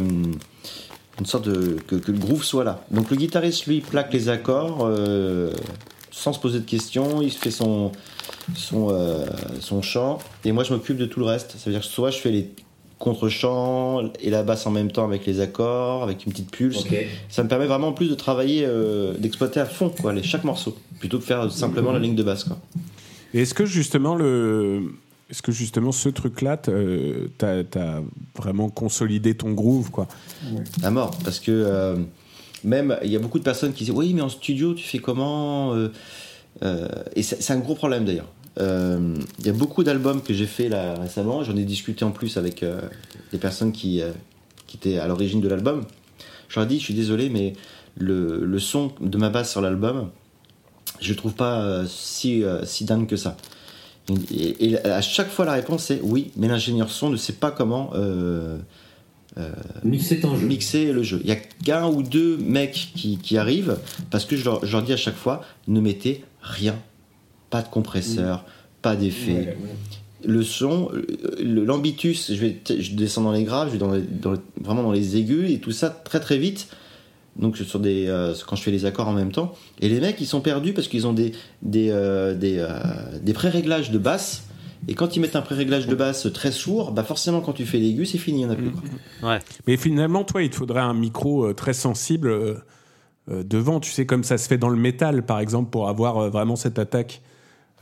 une sorte de que, que le groove soit là. Donc le guitariste lui plaque les accords euh, sans se poser de questions, il fait son son euh, son chant et moi je m'occupe de tout le reste. Ça veut dire que soit je fais les contre-chants et la basse en même temps avec les accords, avec une petite pulse. Ça me permet vraiment en plus de travailler, euh, d'exploiter à fond quoi, les, chaque morceau, plutôt que faire simplement la ligne de basse. Quoi. Et est-ce que justement le. Est-ce que justement ce truc-là, t'as t'as vraiment consolidé ton groove, quoi? À mort, parce que euh, même il y a beaucoup de personnes qui disent oui mais en studio tu fais comment euh, euh, Et c'est un gros problème d'ailleurs. Euh, Il y a beaucoup d'albums que j'ai fait là récemment, j'en ai discuté en plus avec des personnes qui, qui étaient à l'origine de l'album. Je leur ai dit je suis désolé mais le, le son de ma basse sur l'album, je trouve pas si, si dingue que ça. Et, à chaque fois la réponse est oui, mais l'ingénieur son ne sait pas comment Mixer ton jeu. mixer le jeu. Il y a qu'un ou deux mecs qui, qui arrivent parce que je leur, je leur dis à chaque fois ne mettez rien, pas de compresseur, pas d'effet. Ouais, ouais. Le son, euh, l'ambitus, je vais, je descends dans les graves, je vais dans les- dans les- vraiment dans les aigus et tout ça très très vite. Donc sur des, euh, quand je fais les accords en même temps. Et les mecs, ils sont perdus parce qu'ils ont des, des, euh, des, euh, des pré-réglages de basse. Et quand ils mettent un pré-réglage de basse très sourd, bah forcément quand tu fais l'aigu, c'est fini, il n'y en a plus. quoi. Ouais. Mais finalement, toi, il te faudrait un micro euh, très sensible euh, euh, devant, tu sais, comme ça se fait dans le métal, par exemple, pour avoir vraiment cette attaque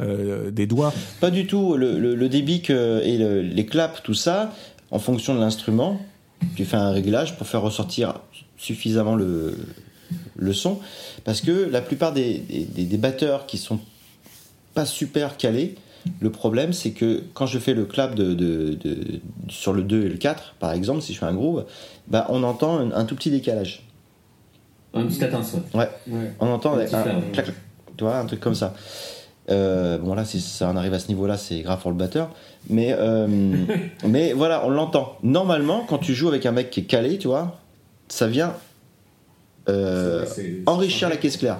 euh, des doigts. Pas du tout. Le, le- le débit que- et le- les claps, tout ça, en fonction de l'instrument, tu fais un réglage pour faire ressortir suffisamment le, le son. Parce que la plupart des, des- des- des batteurs qui sont pas super calés, le problème c'est que quand je fais le clap de, de- de- sur le 2 et le 4, par exemple, si je fais un groove, bah, on entend un, un tout petit décalage. Un petit étincelle. Ouais. Ouais. On entend Un un, fer, clac, tu vois, un truc comme ça. Euh, bon là, si ça en arrive à ce niveau-là, c'est grave pour le batteur. Mais, euh, mais voilà, on l'entend. Normalement, quand tu joues avec un mec qui est calé, tu vois, ça vient euh, enrichir la caisse claire.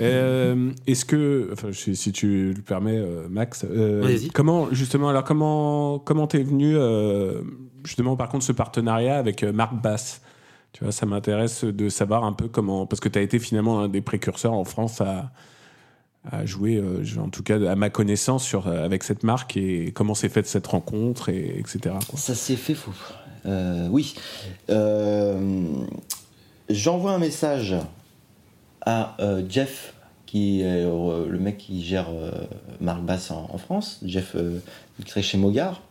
Euh, Est-ce que, enfin, si si tu le permets, euh, Max, euh, comment justement, alors comment comment t'es venu euh, justement par contre ce partenariat avec Marc Bass? Tu vois, ça m'intéresse de savoir un peu comment, parce que tu as été finalement un des précurseurs en France à à jouer, euh, en tout cas à ma connaissance, sur, avec cette marque et comment s'est faite cette rencontre, et, etc. quoi. Ça s'est fait fou. Euh, oui. Euh, J'envoie un message à euh, Jeff, qui est euh, le mec qui gère euh, Marc Bass en, en France. Jeff, qui travaille chez Mogard.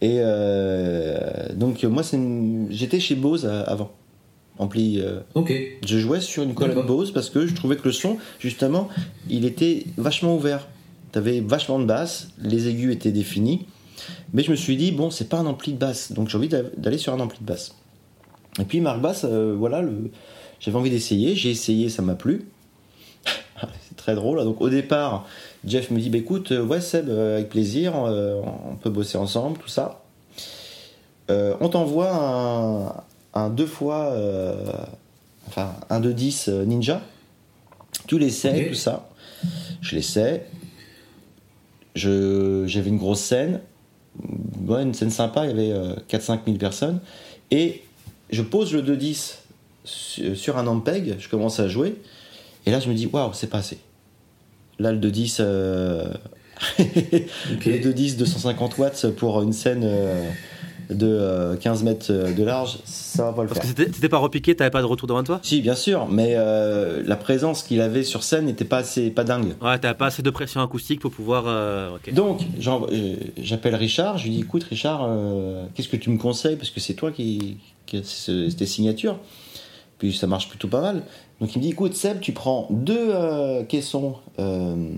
Et donc, moi, une- j'étais chez Bose avant. Ampli. Ok. je jouais sur une colonne. Bose parce que je trouvais que le son, justement, il était vachement ouvert. T'avais vachement de basse, les aigus étaient définis. Mais je me suis dit, bon, c'est pas un ampli de basse, donc j'ai envie d'a- d'aller sur un ampli de basse. Et puis Marc Bass, euh, voilà, le... j'avais envie d'essayer, j'ai essayé, ça m'a plu. c'est très drôle. Donc au départ, Jeff me dit, bah, écoute, euh, ouais Seb, euh, avec plaisir, euh, on peut bosser ensemble, tout ça. Euh, on t'envoie un, un deux fois, euh, enfin un de 10 euh, Ninja. Tu l'essaies, Ok. tout ça. Je l'essaie. Je- J'avais une grosse scène, ouais, une scène sympa, il y avait 4-5 000 personnes. Et je pose le 2-10 su- sur un Ampeg, je commence à jouer. Et là, je me dis, waouh, c'est pas assez. Là, le 2-10, euh, le 2-10 250 watts pour une scène euh, de euh, 15 mètres de large, ça va pas le Parce faire. que c'était c'était pas repiqué, t'avais pas de retour devant toi? Si, bien sûr, mais euh, la présence qu'il avait sur scène n'était pas assez, pas dingue. Ouais, t'avais pas assez de pression acoustique pour pouvoir. euh. Donc, euh, j'appelle Richard, je lui dis écoute, Richard, euh, qu'est-ce que tu me conseilles? Parce que c'est toi qui, qui as ce- tes signatures. Puis ça marche plutôt pas mal. Donc, il me dit écoute, Seb, tu prends deux euh, caissons euh,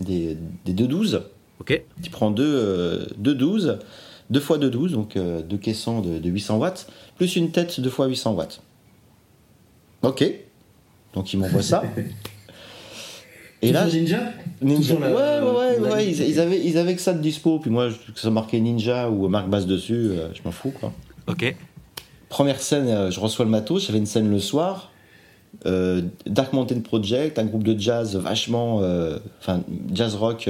des, des 212. Ok. Tu prends deux, euh, deux 12, deux fois 2 12, donc euh, deux caissons de, de 800 watts, plus une tête deux fois 800 watts. Ok. Donc, il m'envoie ça. Et là, Ninja? Ninja. Ouais, la- ouais, ouais, la- ouais, Ils, ils avaient, ils avaient que ça de dispo. Puis moi, que ça marquait Ninja ou Marc Bass dessus, euh, je m'en fous, quoi. Ok. Première scène, euh, je reçois le matos. J'avais une scène le soir. euh, Dark Mountain Project, un groupe de jazz vachement. euh, Enfin, jazz rock.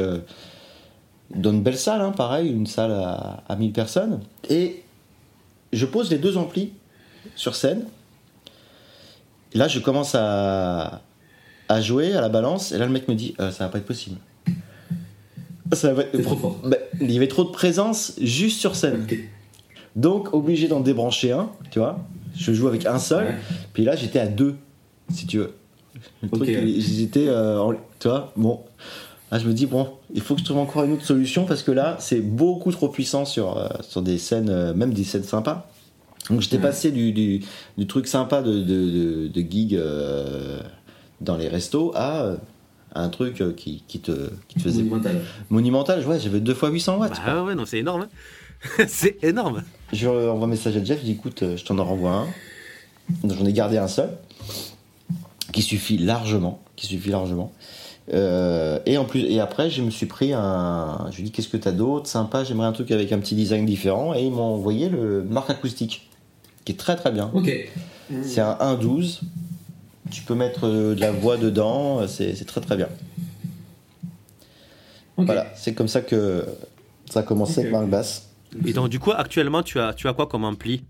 dans une belle salle, hein, pareil, une salle à, à 1000 personnes. Et je pose les deux amplis sur scène. Et là, je commence à, à jouer à la balance. Et là, le mec me dit euh, Ça va pas être possible. Ça va être- trop fort. Bah, il y avait trop de présence juste sur scène. Donc, obligé d'en débrancher un, tu vois. Je joue avec un seul. Ouais. Puis là, j'étais à deux, si tu veux. Le Ok. truc, il- j'étais, euh, tu vois, bon. Là, je me dis, bon, il faut que je trouve encore une autre solution parce que là, c'est beaucoup trop puissant sur, euh, sur des scènes, euh, même des scènes sympas. Donc, j'étais Ouais. passé du, du, du truc sympa de, de, de, de gig euh, dans les restos à, un truc qui, qui, te, qui te faisait Monumental. monumental. Ouais, j'avais deux fois 800 watts. Bah ouais, non, c'est énorme. hein. c'est énorme. Je envoie un message à Jeff, je dis écoute, euh, je t'en en renvoie un. Donc, J'en ai gardé un seul, qui suffit largement, qui suffit largement. Euh, et en plus, et après, je me suis pris un. Je lui ai dit qu'est-ce que t'as d'autre, sympa, j'aimerais un truc avec un petit design différent, et ils m'ont envoyé le Marc acoustique, qui est très très bien. Ok. C'est un 1.12. Tu peux mettre euh, de la voix dedans, c'est très très bien. Ok. Voilà, c'est comme ça que ça a commencé avec Marc Bass. Et donc, du coup, actuellement, tu as, tu as quoi comme ampli?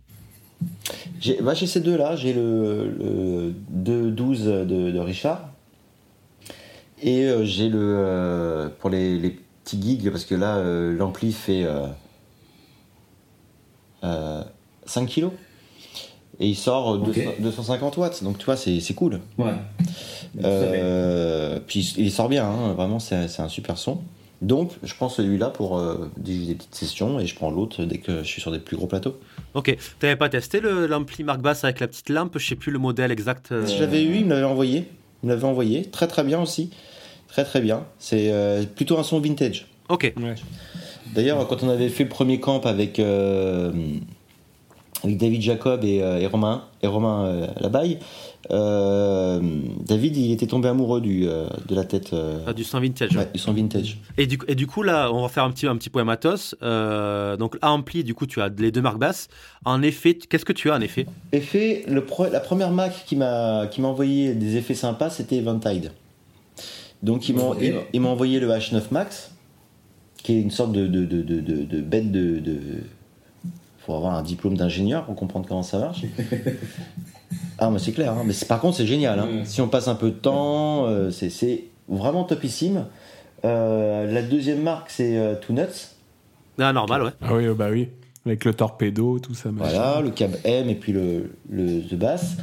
J'ai bah, j'ai ces deux-là. J'ai le, le 212 de, de Richard. Et euh, j'ai le. euh, pour les, les petits gigs, parce que là, euh, l'ampli fait. euh, euh, 5 kilos. Et il sort Ok. 200 250 watts. Donc tu vois, c'est c'est cool. Ouais. Euh, puis il sort bien, hein, vraiment, c'est c'est un super son. Donc, je prends celui-là pour euh, des, des petites sessions et je prends l'autre dès que je suis sur des plus gros plateaux. Ok. T'avais pas testé le- l'ampli Mark Bass avec la petite lampe? Je sais plus le modèle exact. euh, l'avais eu, il me l'avait envoyé. Il me l'avait envoyé. Très très bien aussi. Très très bien. C'est euh, plutôt un son vintage. Ok. Ouais. D'ailleurs, quand on avait fait le premier camp avec, euh, avec David Jacob et, euh, et Romain, et Romain euh, Labaille, David il était tombé amoureux du, euh, de la tête euh, Ah, du son vintage. ouais, du son vintage. Et, du, et du coup, là, on va faire un petit, un petit point matos. Euh, donc, ampli, du coup, tu as les deux Mark Bass. En effet, qu'est-ce que tu as en effet? Effet, le pro- la première Mac qui m'a envoyé des effets sympas, c'était Eventide. Donc ils m'ont ils, envoyé le H9 Max, qui est une sorte de de, de, de, bête de, de faut avoir un diplôme d'ingénieur pour comprendre comment ça marche. ah mais c'est clair, hein. mais par contre c'est génial. hein. Si on passe un peu de temps, euh, c'est- c'est vraiment topissime. Euh, la deuxième marque c'est euh, Two Nuts. Ah, normal, ouais. Ah oui, oh bah oui. Avec le torpedo, tout ça. machin. Voilà, le câble M et puis le, le The Bass.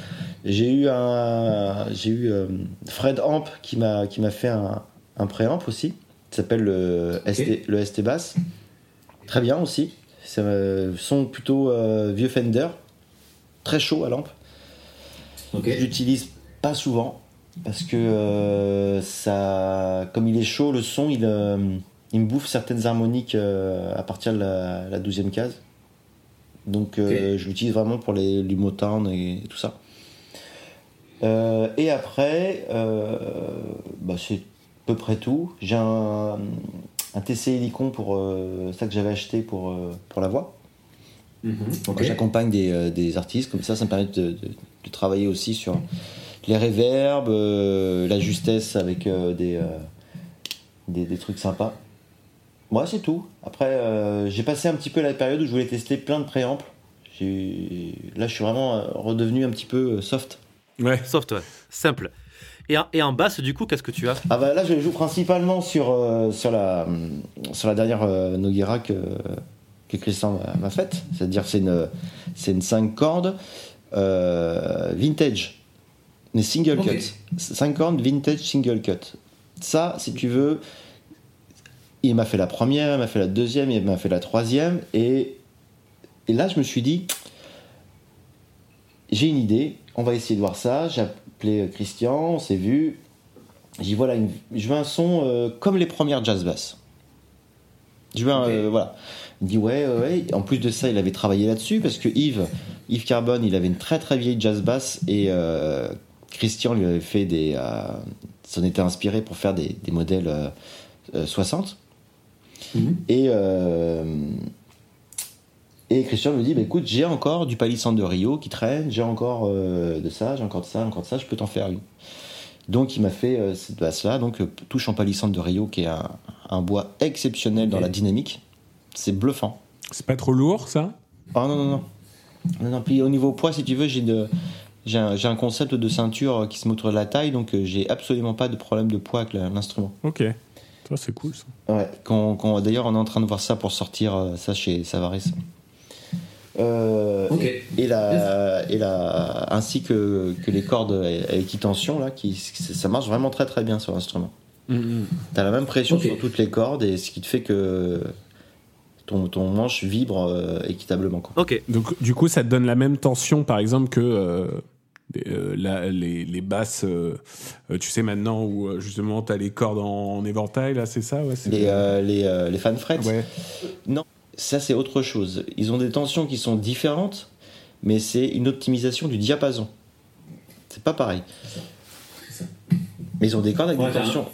J'ai eu un, j'ai eu euh, Fred Amp qui m'a qui m'a fait un, un préamp aussi. Ça s'appelle le ST le ST Bass. Très bien aussi. C'est son plutôt euh, vieux Fender, très chaud à lampe. Ok. Je l'utilise pas souvent parce que euh, ça, comme il est chaud, le son il, euh, il me bouffe certaines harmoniques euh, à partir de la, la 12e case. Donc je l'utilise vraiment pour les, les Motown et, tout ça. Et après, bah, c'est à peu près tout. J'ai un, un TC Helicon pour ça que j'avais acheté pour, pour la voix. Mhm. Ok. J'accompagne des, des artistes, comme ça, ça me permet de, de- de travailler aussi sur les réverbes, euh, la justesse avec euh, des, euh, des, des trucs sympas. Moi, c'est tout. Après, euh, j'ai passé un petit peu la période où je voulais tester plein de préamples. Là, je suis vraiment redevenu un petit peu soft. Ouais. Soft, ouais. Simple. Et en, et en basse, du coup, qu'est-ce que tu as? Ah bah là, je joue principalement sur, euh, sur, la, sur la dernière euh, Noguera que, que Christian m'a- faite. C'est-à-dire c'est une, c'est une 5 cordes euh, vintage, mais single Ok. cut. 5 cordes vintage single cut. Ça, si tu veux, il m'a fait la première, il m'a fait la deuxième, il m'a fait la troisième. Et, et là, je me suis dit, j'ai une idée, on va essayer de voir ça. J'ai appelé Christian, on s'est vu. J'ai dit voilà, une- je veux un son euh, comme les premières jazz bass. Je veux un, euh, voilà. Il me dit ouais, ouais, ouais. En plus de ça, il avait travaillé là-dessus parce que Yves, Yves Carbone, il avait une très très vieille jazz bass et euh, Christian lui avait fait des, euh, s'en était inspiré pour faire des, des modèles euh, euh, 60. Mhm. Et, euh, et Christian me dit bah, écoute, j'ai encore du palissandre de Rio qui traîne, j'ai encore euh, de ça, j'ai encore de ça, encore de ça, je peux t'en faire une. Donc il m'a fait euh, cette basse-là, donc euh, touche en palissandre de Rio qui est un, un bois exceptionnel dans la dynamique. C'est bluffant. C'est pas trop lourd, ça? Ah non, non, non. Non, non. Puis au niveau poids, si tu veux, j'ai de- j'ai un, j'ai un concept de ceinture qui se met autour de la taille, donc euh, j'ai absolument pas de problème de poids avec l'instrument. Ok. Ça, c'est cool, ça. Ouais, d'ailleurs, on est en train de voir ça pour sortir euh, ça chez Savaris. Euh, Ok. et la, et la, ainsi que, que les cordes à équitension, là, qui, ça marche vraiment très très bien sur l'instrument. T'as la même pression sur toutes les cordes, et ce qui te fait que ton, ton manche vibre euh, équitablement. Quoi. Ok. Donc, du coup, ça te donne la même tension, par exemple, que euh, euh, la- les, les basses, tu sais, maintenant, où justement, tu as les cordes en, en éventail, là, c'est ça ouais, Les, euh, les, euh, les fan frets, Ouais. ça c'est autre chose. Ils ont des tensions qui sont différentes, mais c'est une optimisation du diapason. C'est pas pareil. Mais ils ont des cordes avec Ouais, des, tensions,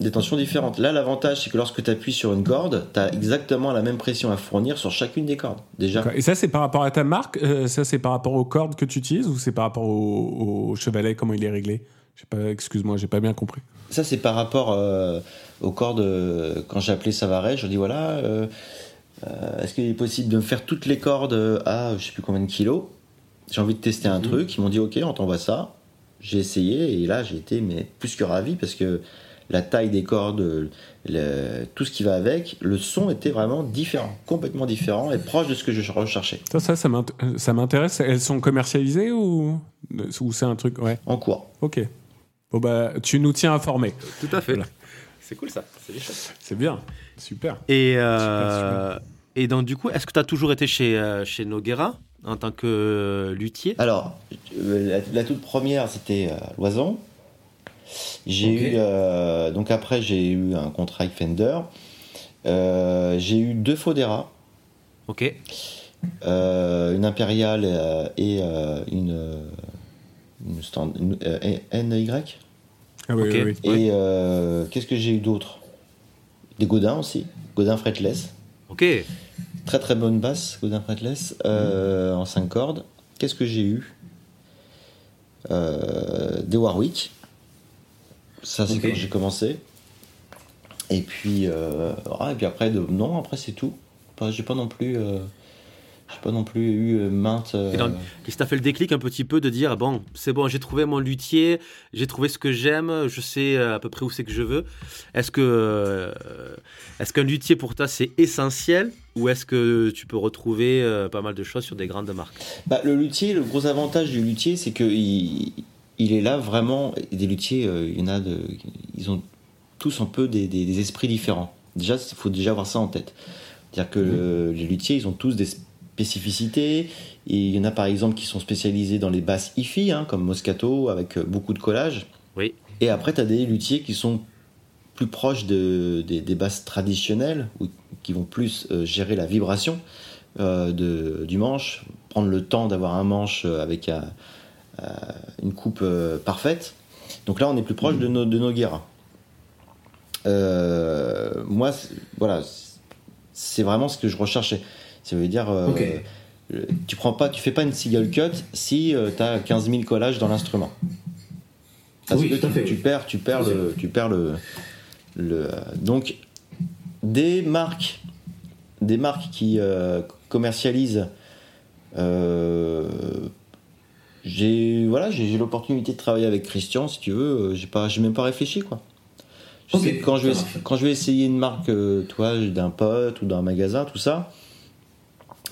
des tensions différentes. Là, l'avantage, c'est que lorsque tu appuies sur une corde, tu as exactement la même pression à fournir sur chacune des cordes. Déjà. Et ça, c'est par rapport à ta marque euh, Ça, c'est par rapport aux cordes que tu utilises ou c'est par rapport au, au chevalet, comment il est réglé? Je sais pas, excuse-moi, j'ai pas bien compris. ça c'est par rapport euh, aux cordes. euh, quand j'ai appelé Savaret, je dis voilà, est-ce qu'il est possible de me faire toutes les cordes à je sais plus combien de kilos? J'ai envie de tester un Mhm. truc. Ils m'ont dit, ok, on t'envoie ça. J'ai essayé et là, j'ai été mais plus que ravi parce que la taille des cordes, le- tout ce qui va avec, le son était vraiment différent, complètement différent et proche de ce que je recherchais. Ça, ça, ça m'int- ça m'intéresse. Elles sont commercialisées ou, ou c'est un truc Ouais, En cours. ok. Bon, bah, tu nous tiens informés. Tout à fait. Voilà. C'est cool ça. C'est bien. Super. Et, Super, euh, et donc, du coup, est-ce que tu as toujours été chez, euh, chez Noguera en tant que euh, luthier? Alors, la, la toute première, c'était euh, Loison. J'ai eu, euh, donc après, j'ai eu un contrat avec Fender. Euh, j'ai eu deux Fodera, Ok. euh, une impériale euh, et euh, une, une, stand- une, NY. Ah oui, Ok. oui, oui. Et euh, qu'est-ce que j'ai eu d'autre? Des Godin aussi, Godin fretless. Ok. Très très bonne basse, Godin fretless, euh, en 5 cordes. Qu'est-ce que j'ai eu? Euh, Des Warwick. Ça, c'est quand j'ai commencé. Et puis, euh, ah, et puis après, de, non, après c'est tout. J'ai pas non plus, euh, j'ai pas non plus eu euh, maintes. euh, Qu'est-ce qui t'a fait le déclic un petit peu de dire bon, c'est bon, j'ai trouvé mon luthier, j'ai trouvé ce que j'aime, je sais à peu près où c'est que je veux. Est-ce que euh, est-ce qu'un luthier pour toi c'est essentiel ou est-ce que tu peux retrouver pas mal de choses sur des grandes marques? Bah, le luthier, le gros avantage du luthier, c'est que il, il est là vraiment. et Des luthiers, euh, il y en a de, ils ont tous un peu des, des- des esprits différents. Déjà, il faut déjà avoir ça en tête. C'est-à-dire que euh, les luthiers, ils ont tous des spécificités. Et il y en a par exemple qui sont spécialisés dans les basses hi-fi, hein, comme Moscato, avec euh, beaucoup de collage. Oui. Et après, tu as des luthiers qui sont plus proches de, des, des basses traditionnelles, ou qui vont plus euh, gérer la vibration euh, de, du manche, prendre le temps d'avoir un manche avec un- une coupe euh, parfaite. Donc là, on est plus proche de nos, de nos guéras. Euh, moi, c'est- voilà, c'est vraiment ce que je recherchais. Ça veut dire, euh, euh, tu prends pas, tu fais pas une single cut si tu as 15 000 collages dans l'instrument. Parce Oui, que tu, tu perds, tu perds le, tu perds le, le- donc des marques, des marques qui euh, commercialisent. J'ai voilà, j'ai l'opportunité de travailler avec Christian, si tu veux. euh, J'ai pas, j'ai même pas réfléchi quoi. Je sais que quand je vais quand je vais essayer une marque, euh, toi, d'un pote ou d'un magasin, tout ça,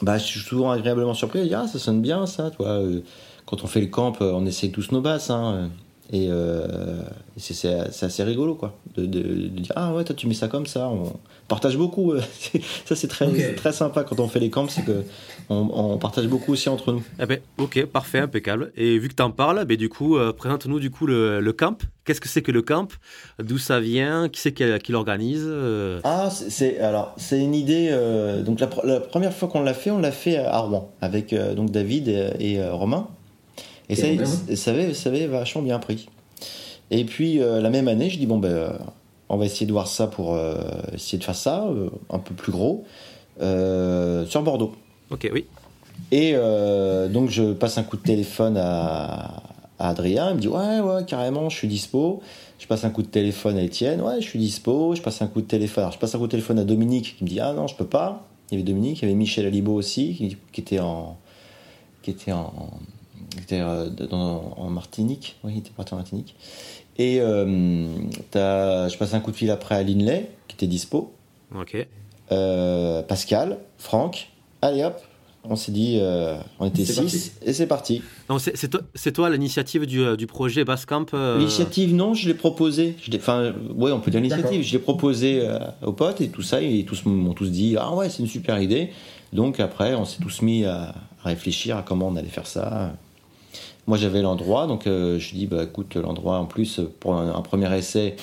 bah je suis souvent agréablement surpris. Je dis ah ça sonne bien ça, toi. euh, Quand on fait le camp, on essaye tous nos basses, hein, et euh, c'est- c'est c'est assez rigolo quoi, de, de- de dire ah ouais toi tu mets ça comme ça. On partage beaucoup. euh, c'est- ça c'est très très sympa quand on fait les camps, c'est que on, partage beaucoup aussi entre nous. Eh ben, ok, parfait, impeccable. Et vu que tu en parles, ben, du coup, euh, présente-nous du coup le, le camp. Qu'est-ce que c'est que le camp? D'où ça vient? Qui c'est qui, qui l'organise Euh, Ah, c'est- c'est alors c'est une idée. euh, donc la, pr- la première fois qu'on l'a fait, on l'a fait à Rouen avec euh, donc David et, et, euh, Romain. Et, Et ça, avait, ça avait vachement bien pris. Et puis euh, la même année, je dis bon ben euh, on va essayer de voir ça pour euh, essayer de faire ça euh, un peu plus gros euh, sur Bordeaux. Ok, oui. Et euh, donc je passe un coup de téléphone à, à Adrien, il me dit ouais ouais carrément je suis dispo. Je passe un coup de téléphone à Étienne, ouais je suis dispo. Je passe un coup de téléphone, alors je passe un coup de téléphone à Dominique qui me dit ah non je peux pas. Il y avait Dominique, il y avait Michel Alibo aussi qui, qui était en qui était en qui était euh, dans- en Martinique, oui il était parti en Martinique. Et euh, t'as- je passe un coup de fil après à Linley qui était dispo. Ok. Euh, Pascal, Franck, allez hop, on s'est dit, euh, on était 6 et c'est parti. C'est toi, c'est toi l'initiative du, du projet Basscamp euh, L'initiative, non, je l'ai proposé. Enfin, ouais, on peut dire l'initiative. Je l'ai proposé euh, aux potes et tout ça, et tous m'ont tous dit, ah ouais, c'est une super idée. Donc après, on s'est tous mis à, à réfléchir à comment on allait faire ça. Moi, j'avais l'endroit, donc euh, je dis, bah écoute, l'endroit en plus, pour un, un premier essai,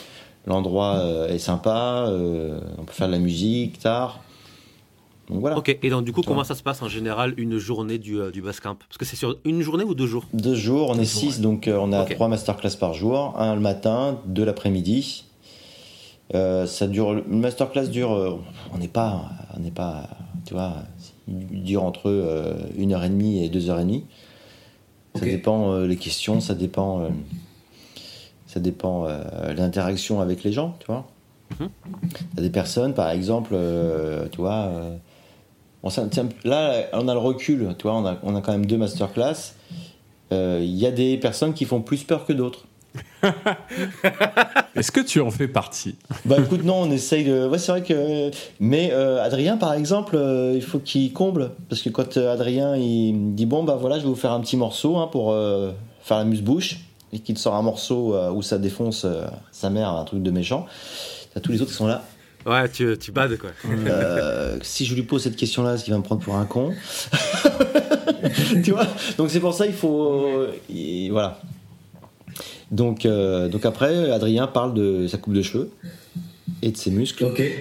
l'endroit euh, est sympa, euh, on peut faire de la musique, tard. Donc voilà. Ok, et donc du coup, comment ça se passe en général une journée du, euh, du Basscamp Parce que c'est sur une journée ou deux jours? Deux jours, on est jours, six, donc on a Ok. trois masterclass par jour, un le matin, deux l'après-midi. Ça dure, le masterclass dure, on n'est pas, on n'est pas, tu vois, il dure entre une heure et demie et deux heures et demie. Ça dépend euh, les questions, ça dépend, euh, ça dépend euh, l'interaction avec les gens, tu vois. Mhm. T'as des personnes, par exemple, tu vois, on là, on a le recul, tu vois, on a, on a quand même deux masterclass. Il y a des personnes qui font plus peur que d'autres. Est-ce que tu en fais partie? Bah écoute, non, on essaye de. Ouais, c'est vrai que. Mais euh, Adrien, par exemple, euh, il faut qu'il comble. Parce que quand euh, Adrien, il me dit Bon, bah voilà, je vais vous faire un petit morceau hein, pour euh, faire la muse-bouche. Et qu'il te sort un morceau euh, où ça défonce euh, sa mère, un truc de méchant. T'as tous les autres qui sont là. Ouais, tu, tu bades quoi. Euh, si je lui pose cette question-là, est-ce qu'il va me prendre pour un con? Tu vois? Donc c'est pour ça il faut. euh, il- voilà. Donc, euh, donc après, Adrien parle de sa coupe de cheveux et de ses muscles. Ok.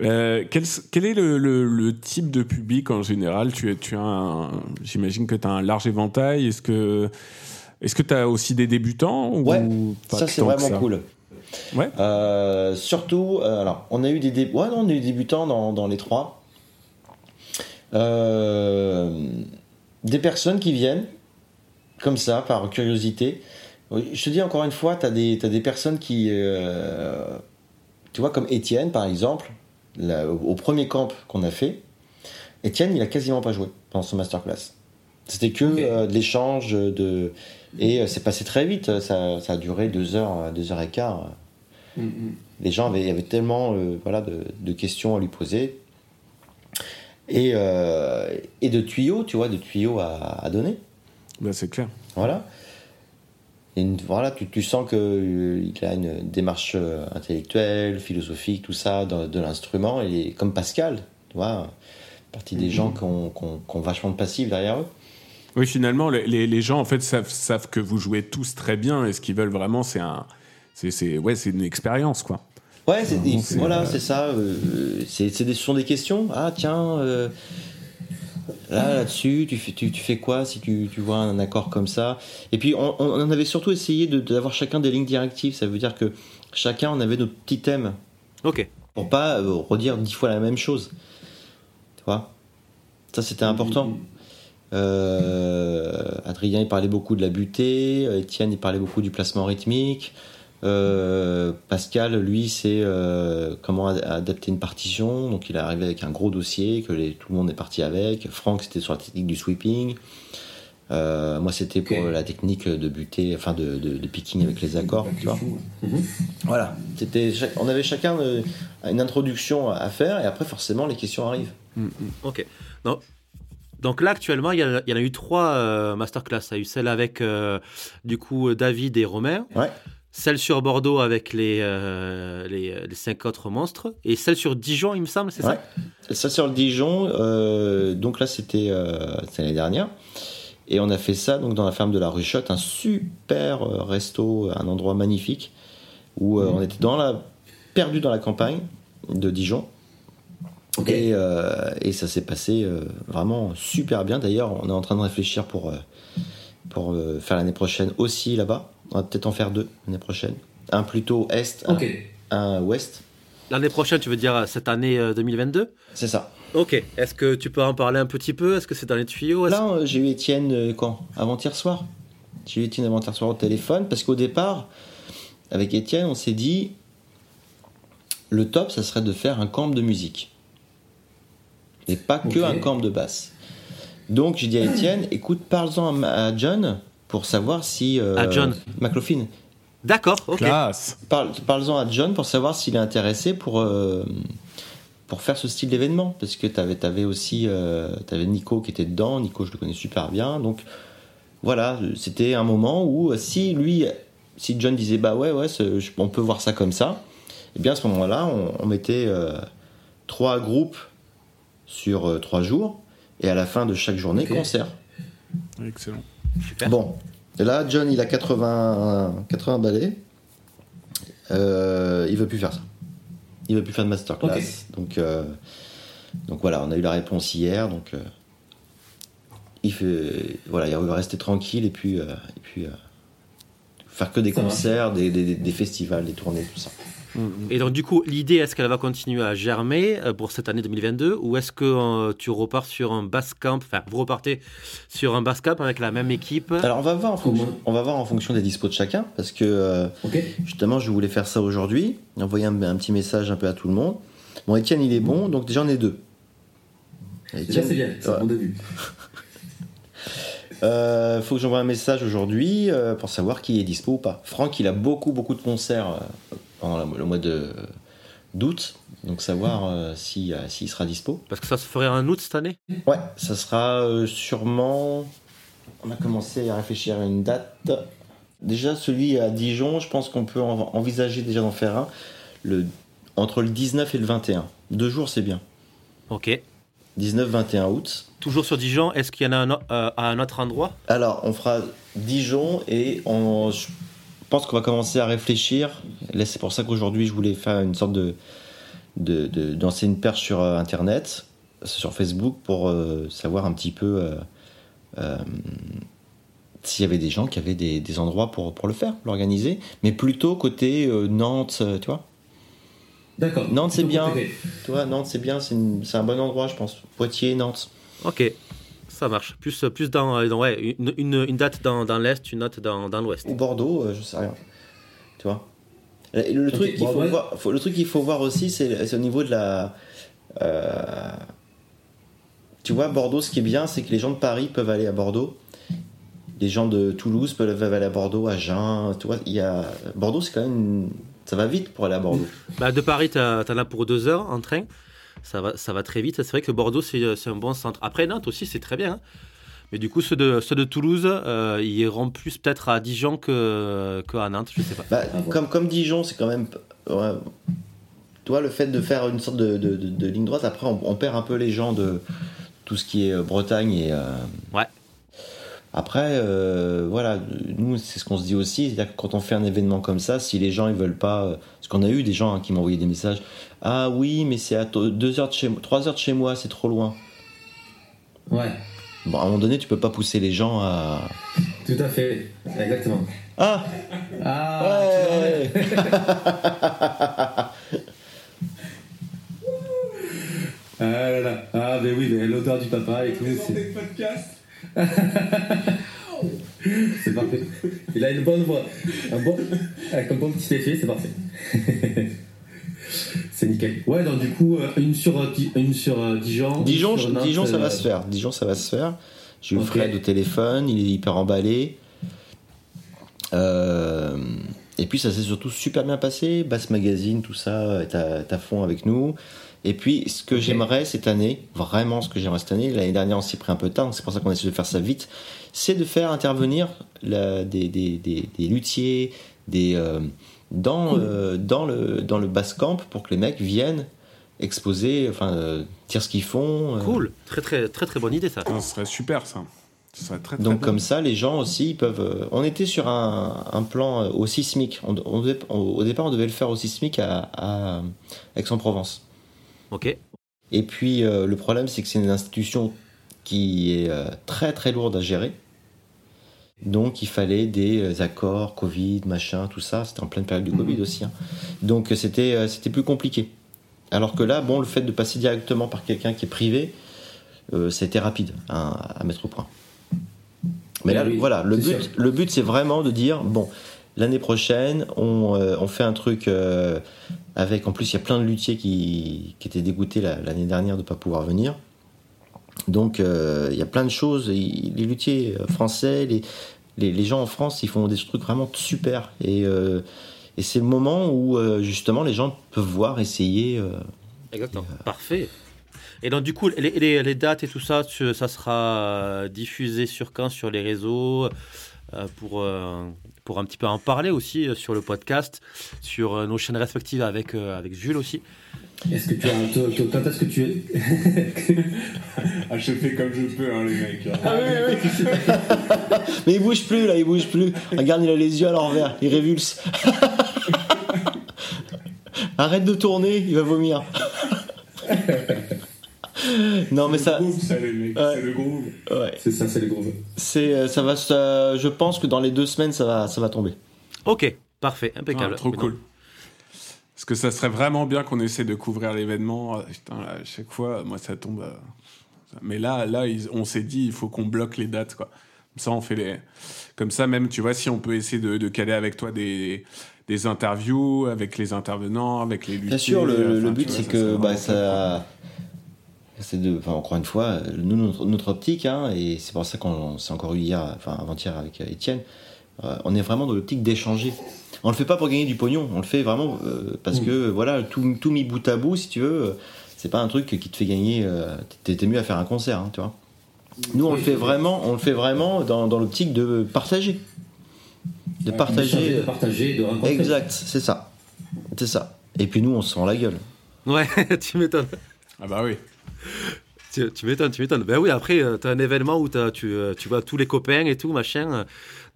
Euh, quel, quel est le, le- le type de public en général? Tu, tu as un- J'imagine que tu as un large éventail. Est-ce que est-ce que tu as aussi des débutants ou Ouais, pas ça c'est vraiment ça? cool. Ouais. Euh, surtout, euh, alors, on a eu des, dé- ouais, non, on a eu des débutants dans, dans les trois. Euh, des personnes qui viennent comme ça par curiosité. Je te dis encore une fois, tu as, des personnes qui, euh, tu vois, comme Étienne par exemple, là, au, premier camp qu'on a fait, Étienne il a quasiment pas joué pendant son masterclass. C'était que euh, de l'échange de et c'est passé très vite. Ça, ça a duré deux heures, deux heures et quart. Mm, mm. Les gens avaient, avaient tellement euh, voilà, de, de questions à lui poser et, euh, et de tuyaux, tu vois, de tuyaux à, à donner. Bah, c'est clair. Voilà. Une- voilà, tu, tu sens qu'il a une démarche euh, intellectuelle, philosophique, tout ça, de, de l'instrument. Et comme Pascal, tu vois, partie des gens qui ont, qui ont- qui ont vachement de passif derrière eux. Oui, finalement, les, les- les gens en fait savent, savent que vous jouez tous très bien et ce qu'ils veulent vraiment, c'est un, c'est, ouais, c'est une expérience quoi. Ouais, c'est, voilà, euh, c'est ça. euh, c'est, c'est des, ce sont des questions. Ah, tiens, euh, là, là-dessus, tu fais, tu, tu fais quoi si tu, tu vois un accord comme ça? Et puis, on, avait surtout essayé de, d'avoir chacun des lignes directives. Ça veut dire que chacun, on avait notre petit thème Ok. pour pas euh, redire dix fois la même chose. Tu vois? Ça, c'était important. Adrien, il parlait beaucoup de la butée. Étienne, il parlait beaucoup du placement rythmique. Euh, Pascal, lui, c'est euh, comment ad- adapter une partition. Donc, il est arrivé avec un gros dossier que les- tout le monde est parti avec. Franck, c'était sur la technique du sweeping. Euh, moi, c'était pour la technique de butée, enfin de, de- de picking avec les accords. Tu vois. Mhm. Voilà. C'était, on avait chacun une introduction à faire et après, forcément, les questions arrivent. Ok. Non. Donc là, actuellement, il y, en a- a eu trois euh, masterclass. Il y a eu celle avec, euh, du coup, David et Romain. Ouais. Celle sur Bordeaux avec les, euh, les, les cinq autres monstres. Et celle sur Dijon, il me semble, c'est Ouais. ça Ça sur le Dijon, euh, donc là c'était euh, l'année dernière. Et on a fait ça donc dans la ferme de la Ruchotte, un super euh, resto, un endroit magnifique où euh, on était dans la perdu dans la campagne de Dijon. Et, euh, et ça s'est passé euh, vraiment super bien. D'ailleurs, on est en train de réfléchir pour, euh, pour euh, faire l'année prochaine aussi là-bas. On va peut-être en faire deux l'année prochaine. Un plutôt est, un- ouest. L'année prochaine, tu veux dire cette année euh, 2022 C'est ça. Ok. Est-ce que tu peux en parler un petit peu? Est-ce que c'est dans les tuyaux? Là, euh, j'ai eu Étienne euh, quand? Avant-hier soir? J'ai eu Étienne avant-hier soir au téléphone parce qu'au départ, avec Étienne, on s'est dit le top, ça serait de faire un camp de musique. Et pas que un camp de basse. Donc j'ai dit à Étienne, écoute, parle-en à John pour savoir si. euh, À John. McLaughlin. D'accord, ok. Parle, parle-en à John pour savoir s'il est intéressé pour, euh, pour faire ce style d'événement. Parce que tu avais, aussi euh, t'avais Nico qui était dedans. Nico, je le connais super bien. Donc voilà, c'était un moment où si lui, si John disait bah ouais, ouais, on peut voir ça comme ça, et bien à ce moment-là, on, on mettait euh, trois groupes sur euh, trois jours. Et à la fin de chaque journée, Ok. concert. Excellent. Super. Bon, et là, John, il a 80, 80 balais. Euh, il veut plus faire ça. Il veut plus faire de masterclass. Donc, euh, donc voilà, on a eu la réponse hier. Donc, euh, il fait, voilà, il veut rester tranquille et puis, euh, et puis faire que des Ça concerts, des, des- des festivals, des tournées, tout ça. Et donc, du coup, l'idée, est-ce qu'elle va continuer à germer euh, pour cette année 2022 ou est-ce que euh, tu repars sur un Basecamp, enfin, vous repartez sur un Basecamp avec la même équipe? Alors on va voir en fonction, on va voir en fonction des dispos de chacun, parce que euh, justement je voulais faire ça aujourd'hui, envoyer un, un petit message un peu à tout le monde. Bon, Étienne il est bon, donc déjà on est deux. Déjà, c'est bien, c'est ouais. bon début. Euh, faut que j'envoie un message aujourd'hui euh, pour savoir qui est dispo ou pas. Franck, il a beaucoup beaucoup de concerts euh, pendant la- le mois de d'août, donc savoir euh, si, euh, s'il sera dispo. Parce que ça se ferait en août cette année? Ouais, ça sera euh, sûrement. On a commencé à réfléchir à une date. Déjà, celui à Dijon, je pense qu'on peut en- envisager déjà d'en faire un le, entre le 19 et le 21. Deux jours, c'est bien. Ok. 19-21 août. Toujours sur Dijon, est-ce qu'il y en a un, euh, à un autre endroit? Alors, on fera Dijon et on, je pense qu'on va commencer à réfléchir. Là, c'est pour ça qu'aujourd'hui, je voulais faire une sorte de. de, de- lancer une perche sur euh, Internet, sur Facebook, pour euh, savoir un petit peu euh, euh, s'il y avait des gens qui avaient des, des endroits pour, pour le faire, l'organiser. Mais plutôt côté euh, Nantes, tu vois. D'accord. Nantes, c'est bien. vois, Nantes, c'est bien, c'est un bon endroit, je pense. Poitiers, Nantes. Ok. Ça marche. Plus, plus dans, euh, dans- ouais, une, une- une date dans, dans l'Est, une autre dans, dans l'Ouest. Ou Bordeaux, euh, je sais rien. Tu vois? Le, truc qu'il bon, faut, ouais. voir, faut- le truc qu'il faut voir aussi, c'est c'est au niveau de la. euh, tu vois, Bordeaux, ce qui est bien, c'est que les gens de Paris peuvent aller à Bordeaux. Les gens de Toulouse peuvent aller à Bordeaux, à Jeun. Tu vois, il y a... Bordeaux, c'est quand même. une- Ça va vite pour aller à Bordeaux. Bah, de Paris, t'en as pour deux heures en train. Ça va, ça va très vite. C'est vrai que Bordeaux, c'est c'est un bon centre. Après, Nantes aussi, c'est très bien. hein. Mais du coup, ceux de, ceux de Toulouse, euh, ils iront plus peut-être à Dijon que, que à Nantes, je sais pas. Bah, comme, comme Dijon, c'est quand même. ouais, vois, le fait de faire une sorte de, de- de- de ligne droite, après, on, on perd un peu les gens de tout ce qui est euh, Bretagne et. euh, Ouais. Après, euh, voilà, nous, c'est ce qu'on se dit aussi, c'est-à-dire que quand on fait un événement comme ça, si les gens ils veulent pas, euh, parce qu'on a eu des gens hein, qui m'ont envoyé des messages, ah oui, mais c'est à 2 heures de chez moi, 3 heures de chez moi, c'est trop loin. Ouais, Bon, à un moment donné, tu peux pas pousser les gens à. tout à fait. Exactement. Ah Ah, ouais Ah là là. Ah, ben oui, mais l'odeur du papa et tout. C'est c'est parfait. Il a une bonne voix. Un bon, avec un bon petit effet, c'est parfait. c'est nickel. Ouais, donc du coup, euh, une sur, euh, une sur euh, Dijon. Dijon, sur je- Nantes, Dijon, ça va euh, se faire. Dijon, ça va se faire. J'ai eu. Fred au téléphone, il est hyper emballé. Euh, et puis, ça s'est surtout super bien passé. Bass Magazine, tout ça, est à, est à fond avec nous. Et puis, ce que j'aimerais cette année, vraiment ce que j'aimerais cette année, l'année dernière, on s'y pris un peu de temps, c'est pour ça qu'on a essayé de faire ça vite, c'est de faire intervenir la- des, des, des, des luthiers, des, euh, dans, euh, dans, le, dans le bass camp pour que les mecs viennent exposer, enfin, euh, dire ce qu'ils font. euh. Cool. Très, très, très, très bonne idée, ça. Ça serait super, ça. Ce serait très, très Donc bien. comme ça, les gens aussi ils peuvent. euh, on était sur un, un plan au sismique. On, on devait- on- au départ, on devait le faire au sismique à, à Aix-en-Provence. Ok. Et puis euh, le problème, c'est que c'est une institution qui est euh, très très lourde à gérer. Donc il fallait des euh, accords, Covid, machin, tout ça. C'était en pleine période du Covid aussi. hein. Donc c'était euh, c'était plus compliqué. Alors que là, bon, le fait de passer directement par quelqu'un qui est privé, euh, c'était rapide à, à mettre au point. Mais là, Oui, voilà, le but, sûr. le but, c'est vraiment de dire bon, l'année prochaine, on, euh, on fait un truc euh, avec. En plus, il y a plein de luthiers qui, qui étaient dégoûtés la- l'année dernière de ne pas pouvoir venir. Donc, euh, il y a plein de choses. Les luthiers euh, français, les, les, les gens en France, ils font des trucs vraiment super. Et, euh, et c'est le moment où, euh, justement, les gens peuvent voir, essayer. euh, Exactement. Parfait. Et donc, du coup, les, les- les dates et tout ça, tu- ça sera diffusé sur quand? Sur les réseaux? Euh, pour, euh, pour un petit peu en parler aussi euh, sur le podcast, sur euh, nos chaînes respectives avec, euh, avec Jules aussi. Est-ce que tu as. toi- toi, Quand est-ce que tu es. Ah, je fais comme je peux, hein, les mecs. Mais il bouge plus là, il bouge plus. Regarde, il a les yeux à l'envers, il révulse. Arrête de tourner, il va vomir. non mais ça, groove, ça, les mecs. Ouais. C'est le groove. ouais, C'est ça, c'est le gros. c'est, euh, ça va, ça- je pense que dans les deux semaines ça va, ça va tomber. Ok, parfait, impeccable. Ah, trop Mais cool. non. Parce que ça serait vraiment bien qu'on essaie de couvrir l'événement. Ah, Putain, là, à chaque fois, moi, ça tombe. euh, Mais là, là ils- on s'est dit, il faut qu'on bloque les dates, quoi. Comme ça, on fait les. Comme ça, même, tu vois, si on peut essayer de, de caler avec toi des, des interviews, avec les intervenants, avec les Bien sûr, le, but c'est que bah, cool, ça. C'est de, enfin, encore une fois, nous, notre, notre optique, hein, et c'est pour ça qu'on s'est encore eu hier, enfin avant-hier avec euh, Étienne, euh, on est vraiment dans l'optique d'échanger. On le fait pas pour gagner du pognon, on le fait vraiment euh, parce Mm. que voilà, tout, tout mis bout à bout, si tu veux, euh, c'est pas un truc qui te fait gagner. euh, t'es t'es mieux à faire un concert, hein, tu vois. Nous, on le fait vraiment, on le fait vraiment dans, dans l'optique de partager, de partager. de partager, de rencontrer. Exact, c'est ça, c'est ça. Et puis nous, on se rend la gueule. Ouais, tu m'étonnes. Ah bah oui. Tu, tu m'étonnes, tu m'étonnes. Ben oui, après, tu as un événement où t'as- tu, euh, tu vois tous les copains et tout, machin. euh,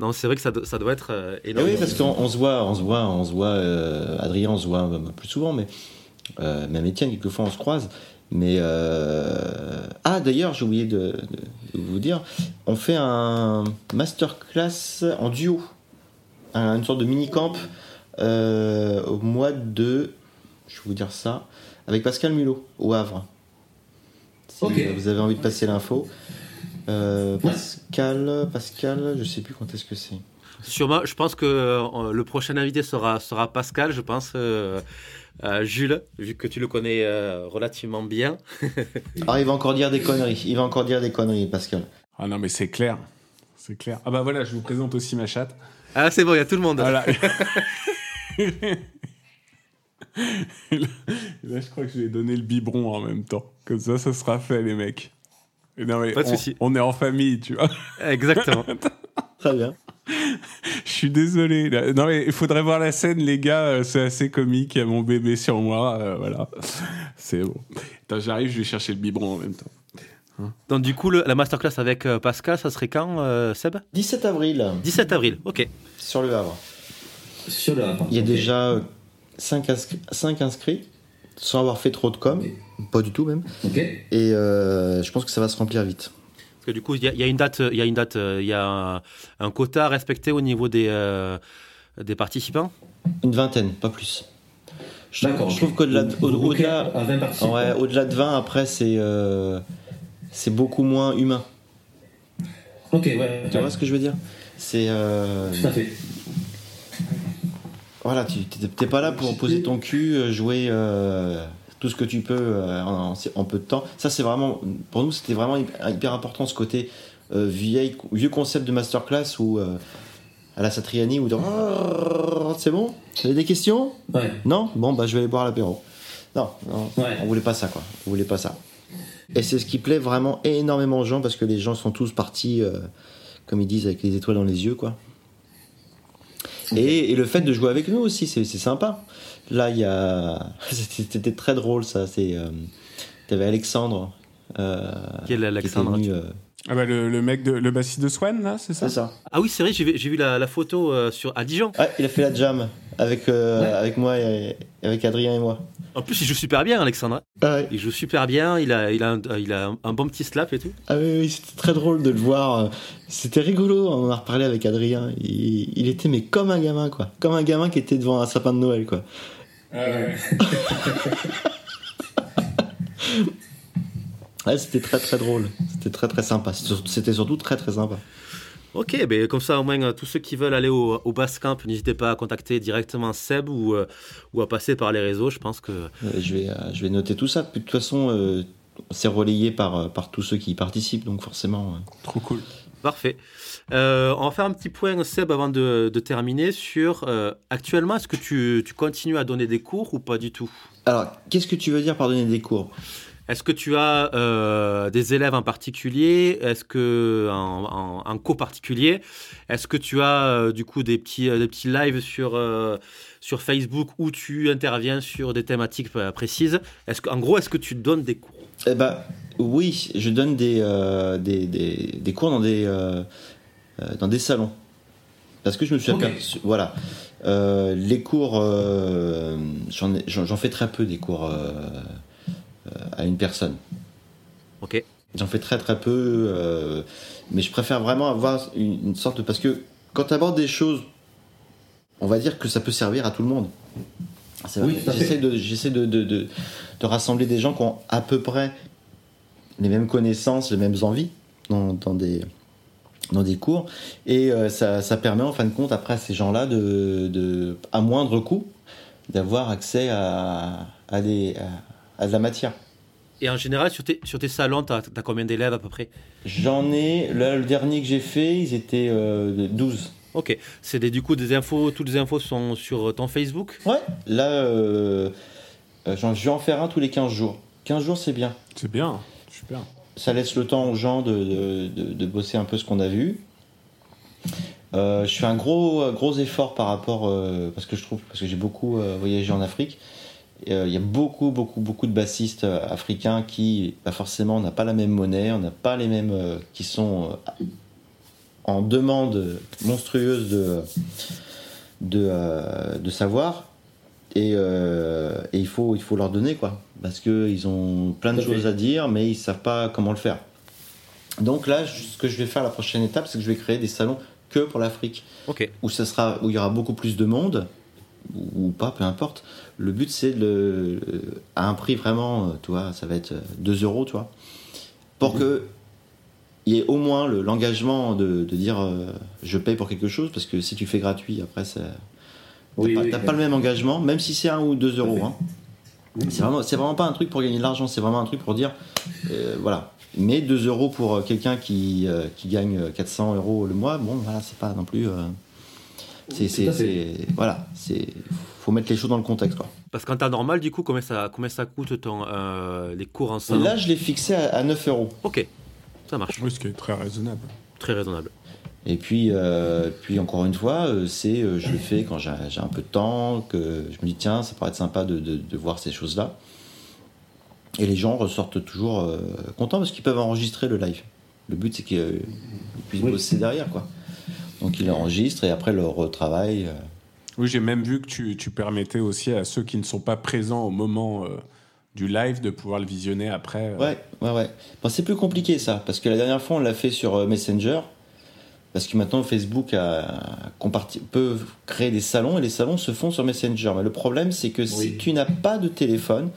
Non, c'est vrai que ça, do- ça doit être euh, Eh énorme. oui, parce qu'on on se voit, on se voit, on se voit. euh, Adrien, on se voit euh, plus souvent, mais euh, même Étienne, quelquefois, on se croise. Mais euh, ah, d'ailleurs, j'ai oublié de, de- de vous dire, on fait un masterclass en duo, Un- une sorte de mini camp euh, au mois de, je vais vous dire ça, avec Pascal Mulot au Havre. Si vous avez envie de passer l'info. Euh. Pascal, Pascal, je sais plus quand est-ce que c'est. Sûrement, je pense que euh, le prochain invité sera, sera Pascal, je pense. euh, euh, Jules, vu que tu le connais euh, relativement bien. Ah, il va encore dire des conneries. Il va encore dire des conneries, Pascal. Ah non, mais c'est clair. C'est clair. Ah bah voilà, je vous présente aussi ma chatte. Ah, c'est bon, il y a tout le monde. Voilà. Et là, et là, je crois que je vais donner le biberon en même temps. Comme ça, ça sera fait, les mecs. Et non, mais Pas de on, souci. on est en famille, tu vois. Exactement. Très bien. Je suis désolé. là. Non, mais il faudrait voir la scène, les gars. euh, C'est assez comique. Il y a mon bébé sur moi. euh, voilà. C'est bon. Attends, j'arrive, je vais chercher le biberon en même temps. Donc, du coup, le- la masterclass avec euh, Pascal, ça serait quand, euh, Seb? 17 avril, 17 avril, ok. sur le Havre. Sur le Havre. Il y a déjà 5, inscrits, sans avoir fait trop de com. Pas du tout, même. Et euh, je pense que ça va se remplir vite. Parce que du coup, il y, a- il y a une date, il y a une date, euh, il y a un, un quota à respecter au niveau des, euh, des participants? Une vingtaine, pas plus. Je, D'accord. je trouve au- bouquez au-delà- à 20 participants. ouais, au-delà de 20, après, c'est euh, c'est beaucoup moins humain. Ok, ouais. Tu vois ce que je veux dire? C'est. euh, Tout à fait. Voilà, tu t'es pas là pour poser ton cul, euh, jouer euh, tout ce que tu peux euh, en, en peu de temps. Ça, c'est vraiment, pour nous, c'était vraiment hyper, important ce côté euh, vieille, vieux concept de masterclass où à la Satriani oh, c'est bon, vous avez des questions? Ouais. Non, bon bah je vais aller boire l'apéro. Non, non, Ouais. on voulait pas ça quoi, on voulait pas ça. Et c'est ce qui plaît vraiment énormément aux gens parce que les gens sont tous partis, comme ils disent, avec les étoiles dans les yeux quoi. Et, et le fait de jouer avec nous aussi, c'est sympa. Là, il y a. C'était très drôle, ça. C'est. Euh... T'avais Alexandre. Euh, Qui est l'Alexandre qui était venu, euh, Ah bah le, le mec de le bassiste de Swan, là, c'est ça C'est ça. Ah oui, c'est vrai, j'ai vu, j'ai vu la, la photo euh, sur, à Dijon. Ouais, il a fait la jam avec, euh, Ouais. avec moi et avec Adrien et moi. En plus, il joue super bien, Alexandre. Ah, ouais. Il joue super bien, il a, il a, un, il a un, bon petit slap et tout. Ah oui, oui, c'était très drôle de le voir. C'était rigolo, on en a reparlé avec Adrien. Il, il était mais comme un gamin, quoi. Comme un gamin qui était devant un sapin de Noël, quoi. Ouais, c'était très très drôle. C'était très très sympa. C'était surtout- C'était surtout très très sympa. Ok, ben comme ça, au moins, euh, tous ceux qui veulent aller au, au Basecamp, n'hésitez pas à contacter directement Seb ou, euh, ou à passer par les réseaux. Je pense que. Euh, Je vais, euh, je vais noter tout ça. Puis, de toute façon, euh, c'est relayé par, par tous ceux qui y participent, donc forcément. euh. Trop cool. Parfait. Euh, on va faire un petit point, Seb, avant de, de terminer, sur euh, actuellement, est-ce que tu, tu continues à donner des cours ou pas du tout? Alors, qu'est-ce que tu veux dire par donner des cours? Est-ce que tu as euh, des élèves en particulier? Est-ce que en- en cours particulier? Est-ce que tu as euh, du coup des petits, euh, des petits lives sur, euh, sur Facebook où tu interviens sur des thématiques précises? Est-ce que, en gros, est-ce que tu donnes des cours? Eh ben, oui, je donne des, des, des, des cours dans des, dans des salons. Parce que je me suis Ok. aperçu. Voilà. Les cours, j'en ai- j'en j'en fais très peu des cours à une personne. Ok. J'en fais très très peu, euh, mais je préfère vraiment avoir une, une sorte de... Parce que quand tu abordes des choses, on va dire que ça peut servir à tout le monde. Oui, fait. J'essaie de, j'essaie de, de, de, de rassembler des gens qui ont à peu près les mêmes connaissances, les mêmes envies dans, dans des dans des cours et euh, ça, ça permet en fin de compte après à ces gens-là de, de à moindre coût d'avoir accès à, à, des, à, à de la matière. Et en général, sur tes, sur tes salons, tu as, combien d'élèves à peu près? J'en ai, là, le dernier que j'ai fait, ils étaient euh, 12. Ok. C'est des, du coup des infos, toutes les infos sont sur ton Facebook? Ouais, là, euh, euh, j'en- je vais en faire un tous les 15 jours. 15 jours, c'est bien. C'est bien, super. Ça laisse le temps aux gens de, de, de- de bosser un peu ce qu'on a vu. Euh, je fais un gros, gros effort par rapport, euh, parce que je trouve, parce que j'ai beaucoup euh, voyagé en Afrique. Euh, Il y a beaucoup, beaucoup, beaucoup de bassistes euh, africains qui, bah, forcément, on n'a pas la même monnaie, on n'a pas les mêmes, euh, qui sont en demande monstrueuse de, de, de savoir. Et, euh, et il, faut, il faut leur donner, quoi. Parce qu'ils ont plein de choses à dire, mais ils savent pas comment le faire. Donc là, ce que je vais faire la prochaine étape, c'est que je vais créer des salons que pour l'Afrique, Ok. où, ça sera, où il y aura beaucoup plus de monde, ou, pas, peu importe. Le but, c'est le, à un prix vraiment, euh, tu vois, ça va être euh, 2 euros, tu vois, pour que il y ait au moins le- l'engagement de, de dire euh, je paye pour quelque chose, parce que si tu fais gratuit, après, ça, t'as Oui, pas, oui, t'as oui. pas le même engagement, même si c'est 1 ou 2 euros. hein. C'est vraiment, c'est vraiment pas un truc pour gagner de l'argent, c'est vraiment un truc pour dire, euh, voilà. Mais 2 euros pour euh, quelqu'un qui, euh, qui gagne euh, 400 euros le mois, bon, voilà, c'est pas non plus. C'est, voilà, c'est, faut mettre les choses dans le contexte, quoi. Parce qu'en temps normal, du coup, combien ça, combien ça coûte ton, euh, les cours en Et salon? Là, je l'ai fixé à, à 9 euros. Ok. Ça marche. Oui, ce qui est très raisonnable. Très raisonnable. Et puis, euh, puis encore une fois, euh, c'est, euh, je le fais quand j'ai, j'ai un peu de temps, que je me dis tiens, ça pourrait être sympa de, de- de voir ces choses-là. Et les gens ressortent toujours euh, contents parce qu'ils peuvent enregistrer le live. Le but c'est qu'ils ils puissent Oui. bosser derrière, quoi. Donc ils l'enregistrent et après leur retravail. euh, Oui, j'ai même vu que tu, tu permettais aussi à ceux qui ne sont pas présents au moment euh, du live de pouvoir le visionner après. euh. Ouais, ouais, ouais. Bon, c'est plus compliqué ça, parce que la dernière fois on l'a fait sur euh, Messenger, parce que maintenant Facebook a, comparti- peut créer des salons et les salons se font sur Messenger. Mais le problème c'est que si tu n'as pas de téléphone,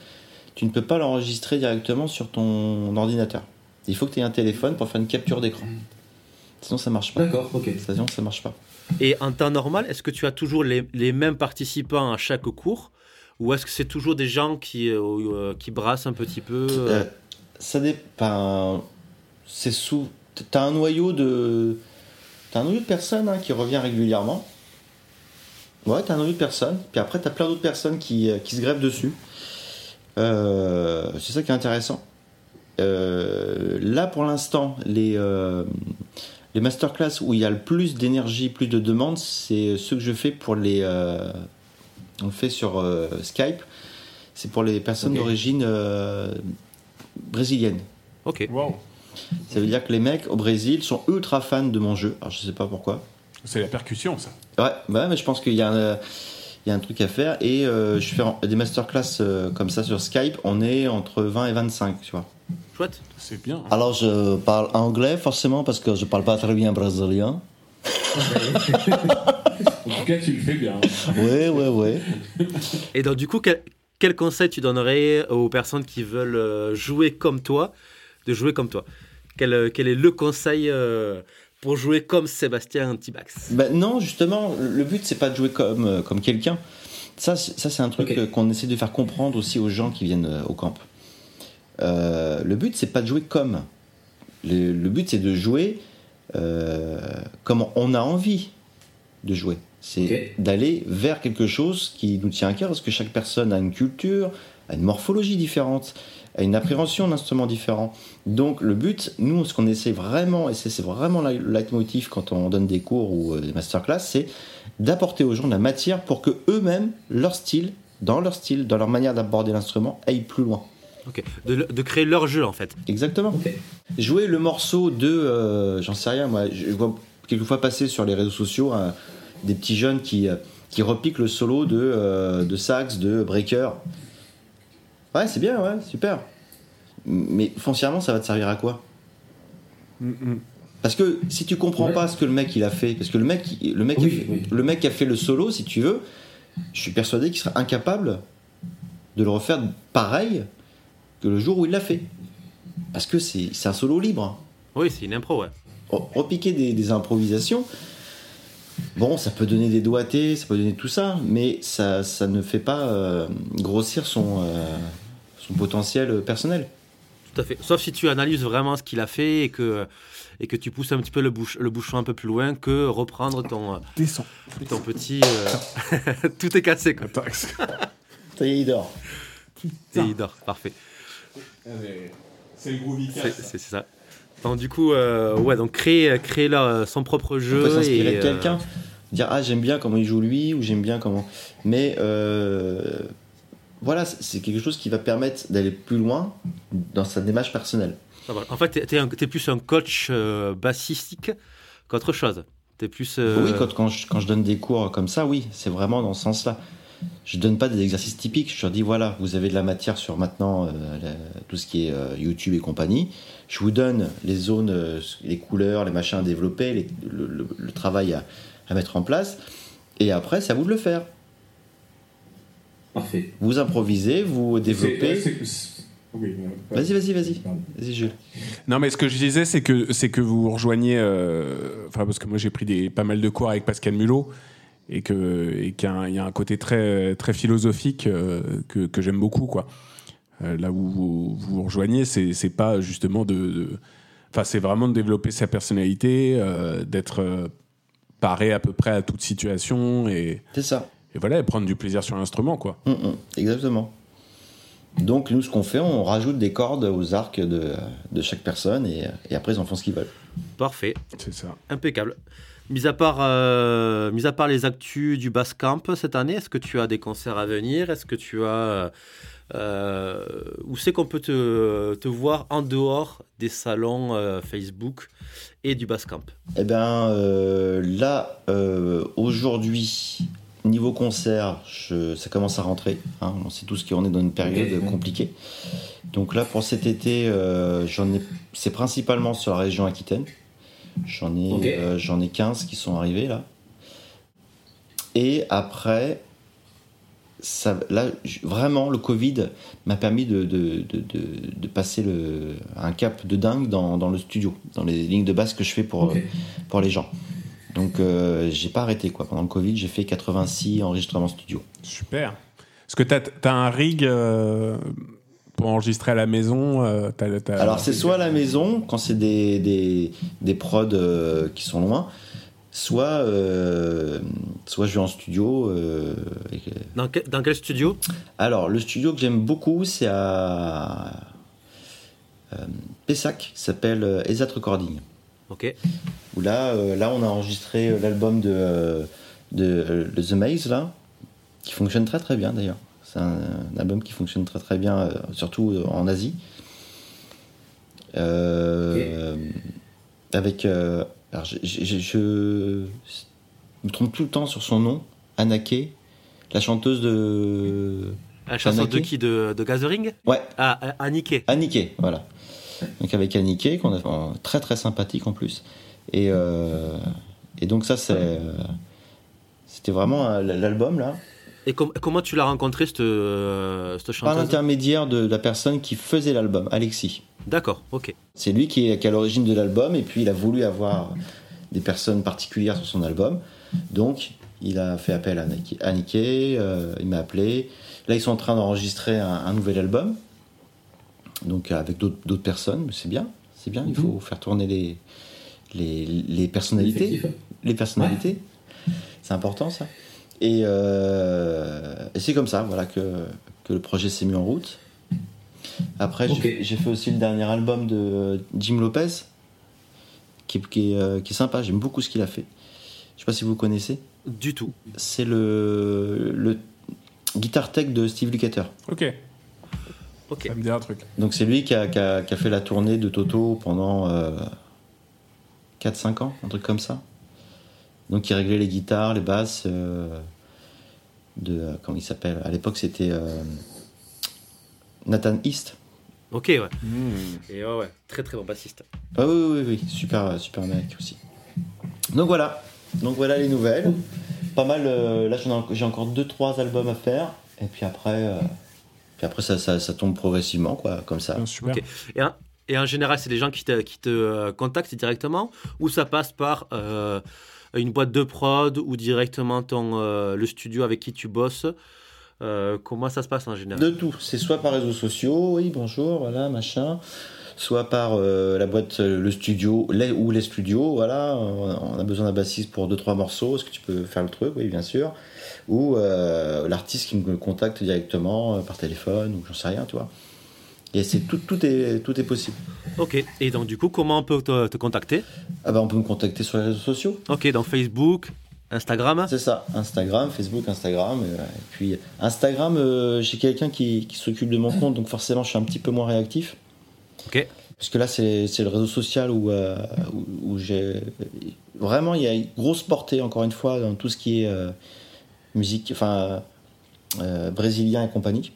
tu ne peux pas l'enregistrer directement sur ton ordinateur. Il faut que tu aies un téléphone pour faire une capture d'écran. Sinon ça marche pas. D'accord, ok. Sinon ça marche pas. Et en temps normal, est-ce que tu as toujours les, les mêmes participants à chaque cours? Ou est-ce que c'est toujours des gens qui, euh, euh, qui brassent un petit peu euh, Euh, ça dépend. C'est sous. T'as un noyau de. T'as un noyau de personnes hein, qui revient régulièrement. Ouais, t'as un noyau de personnes. Puis après, t'as plein d'autres personnes qui, qui se greffent dessus. Euh, c'est ça qui est intéressant. Euh, là, pour l'instant, les, euh, les masterclass où il y a le plus d'énergie, plus de demandes, c'est ceux que je fais pour les. euh, on le fait sur euh, Skype. C'est pour les personnes d'origine euh, brésilienne. Ok. Wow. Ça veut dire que les mecs au Brésil sont ultra fans de mon jeu. Alors je sais pas pourquoi. C'est la percussion, ça. Ouais, bah, mais je pense qu'il y, a un- il y a un truc à faire. Et euh, je fais des masterclass euh, comme ça sur Skype. On est entre 20 et 25, tu vois. Chouette. C'est bien. Alors je parle anglais forcément parce que je parle pas très bien brésilien. En tout cas, tu le fais bien. Ouais, ouais, ouais. Et donc, du coup, quel, quel conseil tu donnerais aux personnes qui veulent euh, jouer comme toi, de jouer comme toi? Quel, euh, quel est le conseil euh, pour jouer comme Sébastien Tibax Ben non, justement, le but c'est pas de jouer comme, comme quelqu'un. Ça, c'est- ça c'est un truc qu'on essaie de faire comprendre aussi aux gens qui viennent au camp. Euh, le but c'est pas de jouer comme. Le, le but c'est de jouer euh, comme on a envie de jouer. C'est d'aller vers quelque chose qui nous tient à cœur parce que chaque personne a une culture, a une morphologie différente, a une appréhension d'instruments différents. Donc le but, nous, ce qu'on essaie vraiment, et c'est c'est vraiment le leitmotiv quand on donne des cours ou euh, des masterclass, c'est d'apporter aux gens de la matière pour que eux-mêmes, leur style, dans leur style, dans leur manière d'aborder l'instrument, aillent plus loin. Ok. de, de créer leur jeu, en fait. Exactement. Ok. Jouer le morceau de, euh, j'en sais rien, moi, je vois quelquefois passer sur les réseaux sociaux euh, des petits jeunes qui, euh, qui repiquent le solo de, euh, de sax, de breaker. Ouais, c'est bien, ouais, super. Mais foncièrement, ça va te servir à quoi? Mm, mm. Parce que si tu comprends Ouais. pas ce que le mec il a fait, parce que le mec, le mec, Oui, a oui. le mec qui a fait le solo, si tu veux, je suis persuadé qu'il serait incapable de le refaire pareil que le jour où il l'a fait. Parce que c'est un solo libre. Oui, c'est une impro, ouais. Re- Repiquer des, des improvisations, bon, ça peut donner des doigtés, ça peut donner tout ça, mais ça, ça ne fait pas euh, grossir son, euh, son potentiel personnel. Tout à fait. Sauf si tu analyses vraiment ce qu'il a fait et que, et que tu pousses un petit peu le, bouche, le bouchon un peu plus loin que reprendre ton, euh, Descends. ton petit. euh, Tout est cassé, quoi. Attends. Ça y est, il dort. Et il dort, parfait. C'est le groovy C'est ça. Donc, du coup, euh, ouais, donc créer, créer leur- son propre On jeu. peut s'inspirer et, de euh, quelqu'un, dire ah j'aime bien comment il joue lui ou j'aime bien comment. Mais euh, voilà, c'est- quelque chose qui va permettre d'aller plus loin dans sa démarche personnelle. ça va. En fait, un- t'es plus un coach euh, bassistique qu'autre chose. T'es plus. euh, Oui, quand, quand, je, quand je donne des cours comme ça, oui, c'est vraiment dans ce sens-là. Je donne pas des exercices typiques. Je leur dis voilà, vous avez de la matière sur maintenant euh, la- tout ce qui est euh, YouTube et compagnie. Je vous donne les zones, euh, les couleurs, les machins à développer, les- le, le- le travail à, à mettre en place. Et après, c'est à vous de le faire. Parfait. Vous improvisez, vous développez. Oui, Vas-y, vas-y, vas-y. Vas-y, Jules. Non, mais ce que je disais, c'est que c'est que vous rejoignez. euh, Enfin, parce que moi, j'ai pris des, pas mal de cours avec Pascal Mulot et que et qu'il y, a un- il y a un côté très très philosophique euh, que, que j'aime beaucoup, quoi. Euh, là où vous vous rejoignez, c'est c'est pas justement de. Enfin, c'est vraiment de développer sa personnalité, euh, d'être paré à peu près à toute situation et, C'est ça. et voilà, et prendre du plaisir sur l'instrument, quoi. Hum, hum, exactement. Donc, nous, ce qu'on fait, on rajoute des cordes aux arcs de, de chaque personne et, et après, ils en font ce qu'ils veulent. Parfait. C'est ça. Impeccable. Mis à, part, euh, mis à part les actus du Basscamp cette année, est-ce que tu as des concerts à venir? Est-ce que tu as. euh, où c'est qu'on peut te, te voir en dehors des salons euh, Facebook et du Basscamp Eh ben euh, là, euh, aujourd'hui, niveau concert, je- ça commence à rentrer. hein. on sait tous qu'on est dans une période compliquée. Donc là, pour cet été, euh, j'en ai, c'est principalement sur la région Aquitaine. J'en ai, euh, j'en ai 15 qui sont arrivés là. Et après, ça, là, vraiment, le Covid m'a permis de, de, de, de- de passer le, un cap de dingue dans, dans le studio, dans les lignes de basse que je fais pour, euh, pour les gens. Donc, euh, j'ai pas arrêté quoi. Pendant le Covid, j'ai fait 86 enregistrements studio. Super. Est-ce que tu as, un rig euh, pour enregistrer à la maison euh, Alors, c'est soit à la maison, quand c'est des, des, des prods euh, qui sont loin, soit, euh, soit je vais en studio. euh, avec- dans, que- dans quel studio? Alors, le studio que j'aime beaucoup, c'est à euh, Pessac, qui s'appelle Ezat Recording. Ok. Où là, euh, là, on a enregistré l'album de, de, de The Maze, là, qui fonctionne très très bien d'ailleurs. C'est un, un album qui fonctionne très très bien, euh, surtout euh, en Asie. Euh, Avec. euh, alors, je, je- je- je me trompe tout le temps sur son nom, Anake, la chanteuse de. La chanson de qui De, de Gathering Ouais, Ah, Anniké. Anniké, voilà. Donc avec Anniké, qu'on a en- très très sympathique en plus. Et, euh, et donc ça, c'est, euh, c'était vraiment l'album là, Et com- comment tu l'as rencontré, cette, euh, cette par l'intermédiaire de la personne qui faisait l'album, Alexis. D'accord, ok. C'est lui qui est, qui est à l'origine de l'album et puis il a voulu avoir des personnes particulières sur son album. Donc il a fait appel à Anniké, euh, il m'a appelé. Là ils sont en train d'enregistrer un, un nouvel album. Donc avec d'autres personnes, mais c'est bien, c'est bien, il faut faire tourner les, les, les personnalités. Les personnalités. C'est important ça. Et, euh, et c'est comme ça voilà, que, que le projet s'est mis en route. Après, j'ai- fait aussi le dernier album de Jim Lopez, qui, est- qui est, euh, qui est sympa. J'aime beaucoup ce qu'il a fait. Je sais pas si vous connaissez. Du tout. C'est le, le guitar tech de Steve Lukather. Ok, Ok. ça me dit un truc. Donc c'est lui qui a, qui a- qui a fait la tournée de Toto pendant 4-5 ans, un truc comme ça. Donc il réglait les guitares, les basses euh, de... euh, Comment il s'appelle? À l'époque c'était euh, Nathan East. Ok, ouais. Et ouais, ouais. Très très bon bassiste. Ah oui, oui, oui, super, super mec aussi. Donc voilà, donc voilà les nouvelles. pas mal. euh, là, j'en ai- j'ai encore 2-3 albums à faire. Et puis après, euh, puis après ça, ça, ça tombe progressivement, quoi, comme ça. Super. Et, en- et en général, c'est des gens qui te, qui te euh, contactent directement ou ça passe par euh, une boîte de prod ou directement ton, euh, le studio avec qui tu bosses Euh, Comment ça se passe en général? De tout. C'est soit par réseaux sociaux, oui, bonjour, voilà, machin. Soit par euh, la boîte, euh, le studio, ou les studios, voilà. On a besoin d'un bassiste pour 2-3 morceaux. Est-ce que tu peux faire le truc? Oui, bien sûr. Ou euh, l'artiste qui me contacte directement euh, par téléphone, ou j'en sais rien, tu vois. Et c'est tout, tout, est, tout est possible. Ok. Et donc, du coup, comment on peut te, te contacter? Ah bah, on peut me contacter sur les réseaux sociaux. Ok, donc Facebook, Instagram. C'est ça, Instagram, Facebook, Instagram. euh, et puis Instagram, euh, j'ai quelqu'un qui, qui s'occupe de mon compte, donc forcément je suis un petit peu moins réactif. Ok. Parce que là, c'est c'est le réseau social où, euh, où, où j'ai. Vraiment, il y a une grosse portée, encore une fois, dans tout ce qui est euh, musique, enfin, euh, brésilien et compagnie.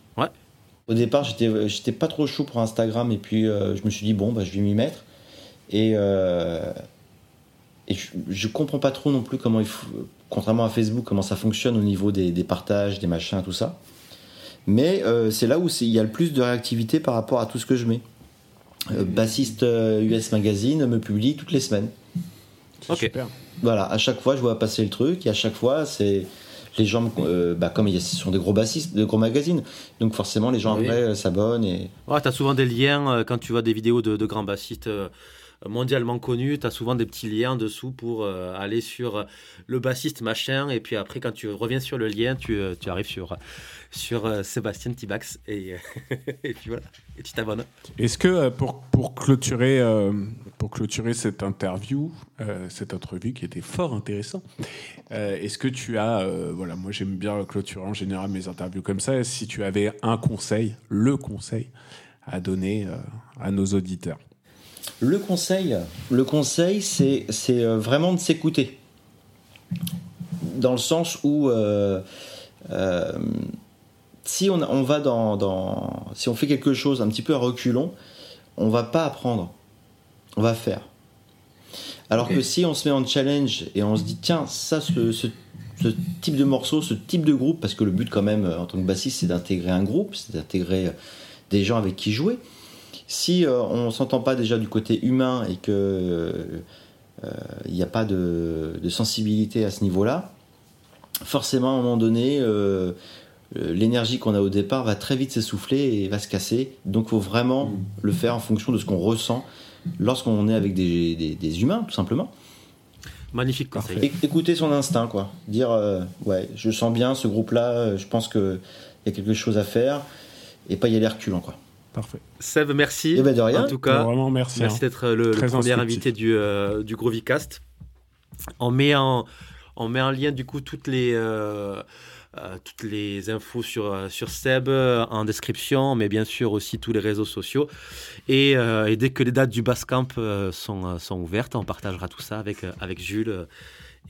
Au départ, j'étais j'étais pas trop chaud pour Instagram, et puis euh, je me suis dit, bon, bah, je vais m'y mettre. Et, euh, et je, je comprends pas trop non plus comment il faut, contrairement à Facebook, comment ça fonctionne au niveau des, des partages, des machins, tout ça. Mais euh, c'est là où il y a le plus de réactivité par rapport à tout ce que je mets. Euh, bassiste euh, US Magazine me publie toutes les semaines. C'est Ok. super. Voilà, à chaque fois je vois passer le truc et à chaque fois c'est les gens, euh, bah, comme ce sont des gros bassistes, de gros magazines, donc forcément les gens Oui. après euh, s'abonnent et Ouais, tu as souvent des liens euh, quand tu vois des vidéos de, de grands bassistes euh, mondialement connus. Tu as souvent des petits liens dessous pour euh, aller sur euh, le bassiste machin. Et puis après, quand tu reviens sur le lien, tu, euh, tu arrives sur, sur euh, Sébastien Tibax. Et, et puis voilà, et tu t'abonnes. Est-ce que pour, pour, clôturer, euh, pour clôturer cette interview, euh, cette entrevue qui était fort intéressant, euh, est-ce que tu as, euh, voilà, moi j'aime bien clôturer en général mes interviews comme ça, si tu avais un conseil, le conseil à donner à nos auditeurs? Le conseil, le conseil, c'est c'est, vraiment de s'écouter. Dans le sens où si on, on va dans- si on fait quelque chose un petit peu à reculons, on va pas apprendre, on va faire. Alors que si on se met en challenge et on se dit tiens ça ce, ce- ce type de morceau, ce type de groupe, parce que le but quand même euh, en tant que bassiste c'est d'intégrer un groupe, c'est d'intégrer euh, des gens avec qui jouer si euh, on s'entend pas déjà du côté humain et que euh, il n'y a pas de, de sensibilité à ce niveau-là, forcément à un moment donné, euh, l'énergie qu'on a au départ va très vite s'essouffler et va se casser. Donc, il faut vraiment le faire en fonction de ce qu'on ressent lorsqu'on est avec des, des- des humains, tout simplement. Magnifique conseil. É- écouter son instinct, quoi. Dire, euh, ouais, je sens bien ce groupe-là, euh, je pense qu'il y a quelque chose à faire et pas y aller reculant, quoi. Parfait. Seb, merci. Eh ben, de rien. En tout cas, Vraiment, merci. Merci hein. d'être le, le Très premier invité du, euh, du Groovycast. On met en, on met en lien du coup toutes les, euh, euh, toutes les infos sur, euh, sur Seb euh, en description, mais bien sûr aussi tous les réseaux sociaux. Et, dès que les dates du Basecamp sont, sont ouvertes, on partagera tout ça avec, avec Jules.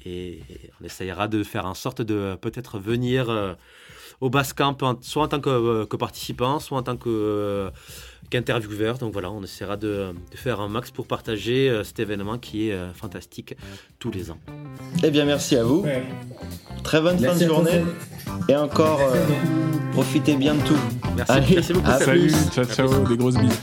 et, on essayera de faire en sorte de peut-être venir au Basecamp, soit en tant que, que participant, soit en tant que, qu'intervieweur. Donc voilà, on essaiera de, faire un max pour partager euh, cet événement qui est euh, fantastique tous les ans. Eh bien, merci à vous. Très bonne fin de journée. Et encore, euh, profitez bien de tout. Merci, Allez, merci beaucoup. À salut, ciao, ciao, des grosses bises.